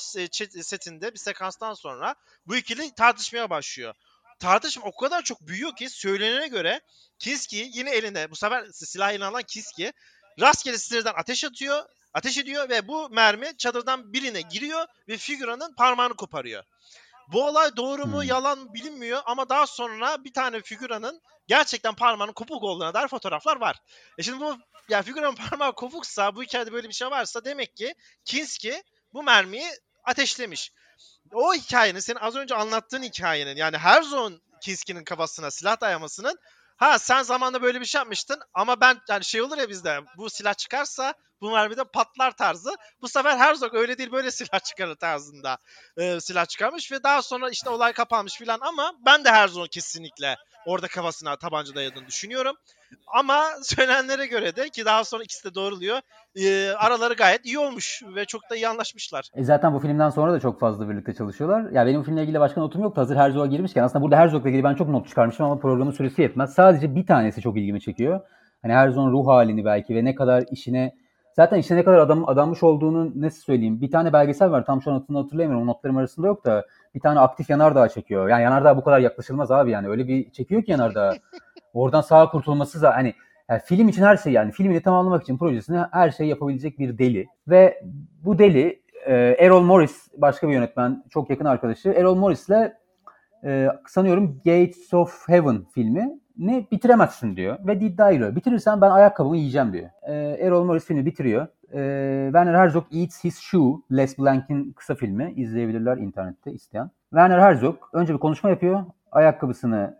setinde bir sekanstan sonra bu ikili tartışmaya başlıyor. Tartışma o kadar çok büyüyor ki söylenene göre Kiski yine eline bu sefer silah eline alan Kiski rastgele sinirden ateş atıyor. Ateş ediyor ve bu mermi çadırdan birine giriyor ve figüranın parmağını koparıyor. Bu olay doğru mu Hmm. yalan bilinmiyor ama daha sonra bir tane figüranın gerçekten parmağının kopuk olduğuna dair fotoğraflar var. E şimdi bu yani figüranın parmağı kopuksa bu hikayede böyle bir şey varsa demek ki Kinski bu mermiyi ateşlemiş. O hikayenin senin az önce anlattığın hikayenin yani Herzog'un Kinski'nin kafasına silah dayamasının ha sen zamanında böyle bir şey yapmıştın ama ben yani şey olur ya bizde bu silah çıkarsa bu mermide patlar tarzı. Bu sefer Herzog öyle değil böyle silah çıkarır tarzında e, silah çıkarmış ve daha sonra işte olay kapanmış filan ama ben de Herzog'un kesinlikle orada kafasına tabanca dayadığını düşünüyorum. Ama söylenenlere göre de ki daha sonra ikisi de doğruluyor. e, araları gayet iyi olmuş ve çok da iyi anlaşmışlar. E zaten bu filmden sonra da çok fazla birlikte çalışıyorlar. Ya benim bu filmle ilgili başka notum yoktu. Hazır Herzog'a girmişken aslında burada Herzog'la ilgili ben çok not çıkarmışım ama programın süresi yetmez. Sadece bir tanesi çok ilgimi çekiyor. Hani Herzog'un ruh halini belki ve ne kadar işine zaten işine ne kadar adam adanmış olduğunu nasıl söyleyeyim. Bir tane belgesel var tam şu an adını hatırlayamıyorum. Notlarım arasında yok da bir tane aktif yanardağ çekiyor. Yani yanardağ bu kadar yaklaşılmaz abi yani. Öyle bir çekiyor ki yanardağ. Oradan sağ kurtulması da hani yani film için her şey yani filmini tamamlamak için projesini her şey yapabilecek bir deli. Ve bu deli e, Errol Morris başka bir yönetmen çok yakın arkadaşı. Errol Morris'le e, sanıyorum Gates of Heaven filmi ne bitiremezsin diyor. Ve iddia ediyor. Bitirirsen ben ayakkabımı yiyeceğim diyor. E, Errol Morris filmi bitiriyor. E, Werner Herzog Eats His Shoe, Les Blanc'in kısa filmi. izleyebilirler internette isteyen. Werner Herzog önce bir konuşma yapıyor. Ayakkabısını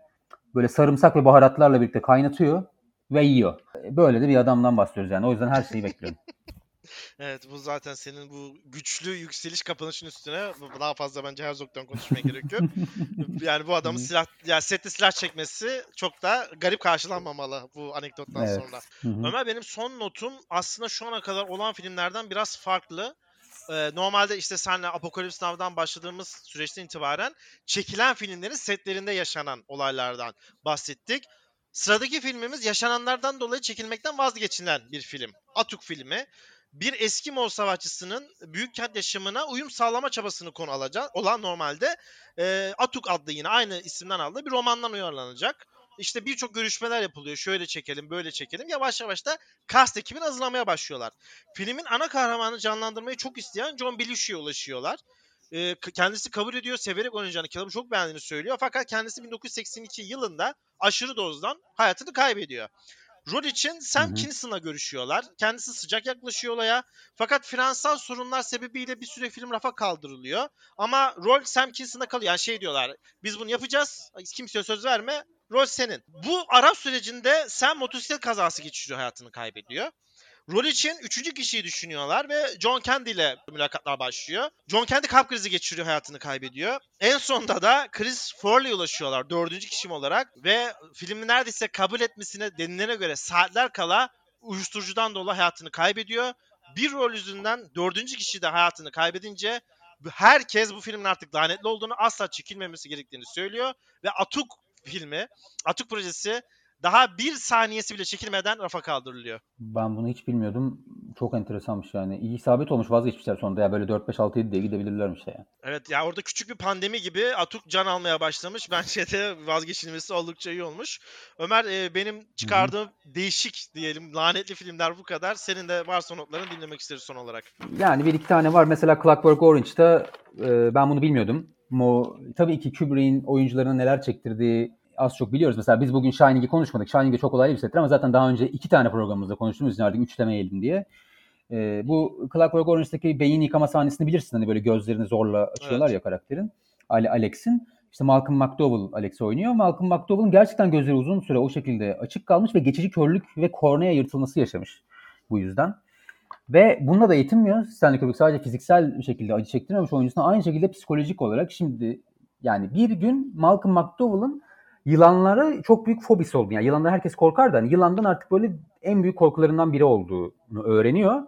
böyle sarımsak ve baharatlarla birlikte kaynatıyor ve yiyor. Böyle de bir adamdan bahsediyoruz yani. O yüzden her şeyi bekliyorum. Evet bu zaten senin bu güçlü yükseliş kapanışın üstüne daha fazla bence Herzog'dan konuşmaya gerek yok. Yani bu adamın silah yani sette silah çekmesi çok da garip karşılanmamalı bu anekdottan Evet. sonra. Ömer benim son notum aslında şu ana kadar olan filmlerden biraz farklı. Normalde işte senle Apokalips Now'dan başladığımız süreçten itibaren çekilen filmlerin setlerinde yaşanan olaylardan bahsettik. Sıradaki filmimiz yaşananlardan dolayı çekilmekten vazgeçilen bir film. Atuk filmi. Bir Eskimo savaşçısının büyük kent yaşamına uyum sağlama çabasını konu alacak olan normalde e, Atuk adlı yine aynı isimden aldığı bir romandan uyarlanacak. İşte birçok görüşmeler yapılıyor. Şöyle çekelim, böyle çekelim. Yavaş yavaş da cast ekibini hazırlamaya başlıyorlar. Filmin ana kahramanı canlandırmayı çok isteyen John Belushi'ye ulaşıyorlar. K- kendisi kabul ediyor, severek oynayacağını, kitabı çok beğendiğini söylüyor. Fakat kendisi 1982 yılında aşırı dozdan hayatını kaybediyor. Rol için Sam. Kinson'la görüşüyorlar. Kendisi sıcak yaklaşıyor olaya. Fakat finansal sorunlar sebebiyle bir süre film rafa kaldırılıyor. Ama rol Sam Kinson'da kalıyor. Yani şey diyorlar. Biz bunu yapacağız. Kimseye söz verme. Rol senin. Bu Arap sürecinde Sam motosiklet kazası geçiriyor. Hayatını kaybediyor. Rol için üçüncü kişiyi düşünüyorlar ve John Candy ile mülakatlar başlıyor. John Candy kalp krizi geçiriyor, hayatını kaybediyor. En sonunda da Chris Farley'e ulaşıyorlar dördüncü kişim olarak ve filmi neredeyse kabul etmesine denilene göre saatler kala uyuşturucudan dolayı hayatını kaybediyor. Bir rol yüzünden dördüncü kişi de hayatını kaybedince herkes bu filmin artık lanetli olduğunu asla çekilmemesi gerektiğini söylüyor ve Atuk filmi, Atuk projesi daha bir saniyesi bile çekilmeden rafa kaldırılıyor. Ben bunu hiç bilmiyordum. Çok enteresanmış yani. İyi isabet olmuş vazgeçmişler sonunda ya böyle 4-5-6-7 diye gidebilirlermiş ya. Evet ya orada küçük bir pandemi gibi Atuk can almaya başlamış. Bence de vazgeçilmesi oldukça iyi olmuş. Ömer e, benim çıkardığım değişik diyelim lanetli filmler bu kadar. Senin de varsa notlarını dinlemek isteriz son olarak. Yani bir iki tane var. Mesela Clockwork Orange'da e, ben bunu bilmiyordum. Mo, tabii ki Kubrick'in oyuncularına neler çektirdiği az çok biliyoruz. Mesela biz bugün Shining'i konuşmadık. Shining'i çok olaylı bir settir ama zaten daha önce iki tane programımızda konuştuğumuz için artık üçlemeyelim diye. E, bu Clockwork Orange'daki beyin yıkama sahnesini bilirsin. Hani böyle gözlerini zorla açıyorlar Evet. ya karakterin. Ale- Alex'in. İşte Malcolm McDowell Alex'i oynuyor. Malcolm McDowell'ın gerçekten gözleri uzun süre o şekilde açık kalmış ve geçici körlük ve kornea yırtılması yaşamış bu yüzden. Ve bununla da yetinmiyor. Stanley Kubrick sadece fiziksel bir şekilde acı çektirmemiş oyuncusuna aynı şekilde psikolojik olarak şimdi yani bir gün Malcolm McDowell'ın yılanlara çok büyük fobisi oldu. Yani yılandan herkes korkar da hani yılandan artık böyle en büyük korkularından biri olduğunu öğreniyor.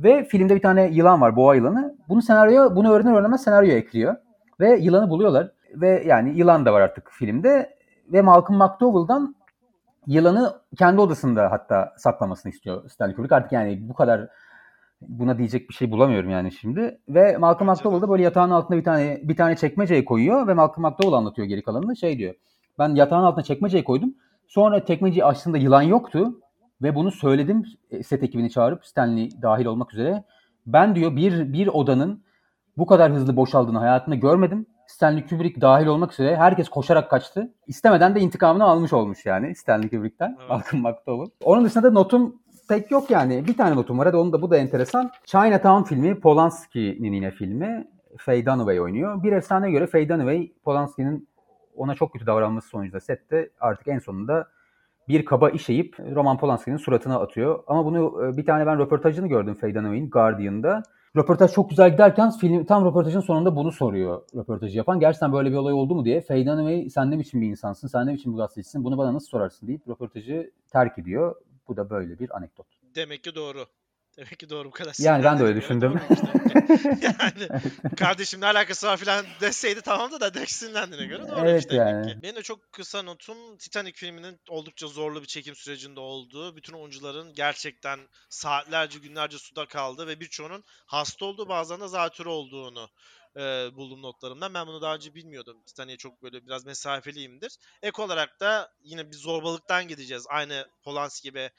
Ve filmde bir tane yılan var, boğa yılanı. Bunu senaryo, bunu öğrenir öğrenmez senaryoya ekliyor. Ve yılanı buluyorlar. Ve yani yılan da var artık filmde. Ve Malcolm McDowell'dan yılanı kendi odasında hatta saklamasını istiyor Stanley Kubrick. Artık yani bu kadar buna diyecek bir şey bulamıyorum yani şimdi. Ve Malcolm. McDowell da böyle yatağın altına bir tane bir tane çekmeceye koyuyor ve Malcolm McDowell anlatıyor geri kalanını. Şey diyor. Ben yatağın altına çekmeceyi koydum. Sonra çekmeceyi açtığımda yılan yoktu ve bunu söyledim e, set ekibini çağırıp Stanley dahil olmak üzere. Ben diyor bir bir odanın bu kadar hızlı boşaldığını hayatımda görmedim. Stanley Kubrick dahil olmak üzere herkes koşarak kaçtı. İstemeden de intikamını almış olmuş yani Stanley Kubrick'ten. Evet. Malcolm McDowell. Onun dışında da notum pek yok yani. Bir tane notum var. Hadi onu da bu da enteresan. Chinatown filmi Polanski'nin yine filmi. Faye Dunaway oynuyor. Bir efsaneye göre Faye Dunaway Polanski'nin ona çok kötü davranması sonucunda sette artık en sonunda bir kaba işeyip Roman Polanski'nin suratına atıyor. Ama bunu e, bir tane ben röportajını gördüm Faye Dunaway'in Guardian'da. Röportaj çok güzel giderken film tam röportajın sonunda bunu soruyor röportajı yapan. Gerçekten böyle bir olay oldu mu diye. Faye Dunaway sen ne biçim bir insansın, sen ne biçim bir gazetecisin, bunu bana nasıl sorarsın deyip röportajı terk ediyor. Bu da böyle bir anekdot. Demek ki doğru. Demek ki doğru bu kadar. Yani ben de öyle düşündüm. yani kardeşim ne alakası var filan deseydi tamamdı da direkt sinirlendiğine göre doğruymuş Evet demek yani. ki. Benim de çok kısa notum Titanic filminin oldukça zorlu bir çekim sürecinde olduğu, bütün oyuncuların gerçekten saatlerce günlerce suda kaldı ve birçoğunun hasta olduğu bazen de zatürre olduğunu e, buldum notlarımdan. Ben bunu daha önce bilmiyordum. Titanic'e çok böyle biraz mesafeliyimdir. Ek olarak da yine bir zorbalıktan gideceğiz. Aynı Polanski gibi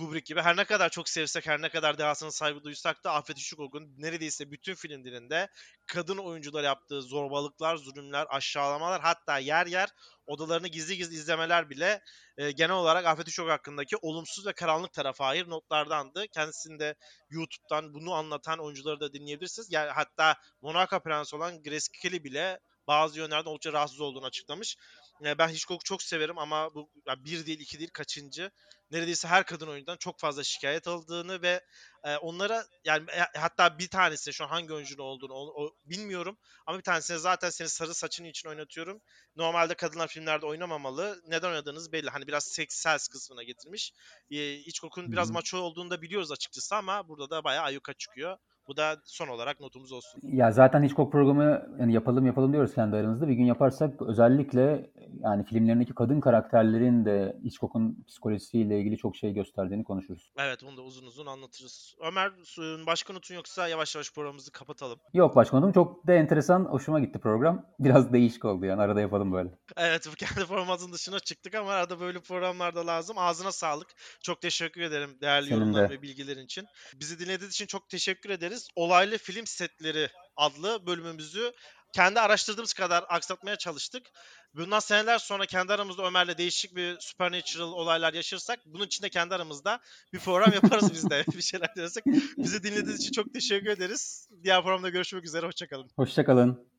Kubrick gibi her ne kadar çok sevsek, her ne kadar dehasına saygı duysak da Afet Hitchcock'un neredeyse bütün filmlerinde kadın oyuncular yaptığı zorbalıklar, zulümler, aşağılamalar hatta yer yer odalarını gizli gizli izlemeler bile e, genel olarak Afet Hitchcock hakkındaki olumsuz ve karanlık tarafa hayır notlardandı. Kendisinde YouTube'dan bunu anlatan oyuncuları da dinleyebilirsiniz. Yani hatta Monaco Prensi olan Grace Kelly bile bazı yönlerden oldukça rahatsız olduğunu açıklamış. E, ben Hitchcock'u çok severim ama bu ya bir değil iki değil kaçıncı neredeyse her kadın oyuncudan çok fazla şikayet aldığını ve e, onlara yani e, hatta bir tanesine şu an hangi oyuncunun olduğunu o, o- bilmiyorum ama bir tanesine zaten seni sarı saçın için oynatıyorum. Normalde kadınlar filmlerde oynamamalı. Neden oynadığınız belli. Hani biraz seksel kısmına getirmiş. E, Hitchcock'un biraz maço olduğunu da biliyoruz açıkçası ama burada da bayağı ayyuka çıkıyor. Bu da son olarak notumuz olsun. Ya zaten Hitchcock programı yani yapalım yapalım diyoruz kendi aramızda. Bir gün yaparsak özellikle yani filmlerindeki kadın karakterlerin de Hitchcock'un psikolojisiyle ilgili çok şey gösterdiğini konuşuruz. Evet bunu da uzun uzun anlatırız. Ömer başka notun yoksa yavaş yavaş programımızı kapatalım. Yok başkanım çok da enteresan hoşuma gitti program. Biraz değişik oldu yani arada yapalım böyle. Evet bu kendi formatın dışına çıktık ama arada böyle programlarda lazım. Ağzına sağlık. Çok teşekkür ederim değerli Senin yorumlar de. ve bilgilerin için. Bizi dinlediğiniz için çok teşekkür ederiz. Olaylı Film Setleri adlı bölümümüzü kendi araştırdığımız kadar aksatmaya çalıştık. Bundan seneler sonra kendi aramızda Ömer'le değişik bir supernatural olaylar yaşarsak bunun için de kendi aramızda bir program yaparız biz de bir şeyler dersek. Bizi dinlediğiniz için çok teşekkür ederiz. Diğer programda görüşmek üzere. Hoşçakalın. Hoşçakalın.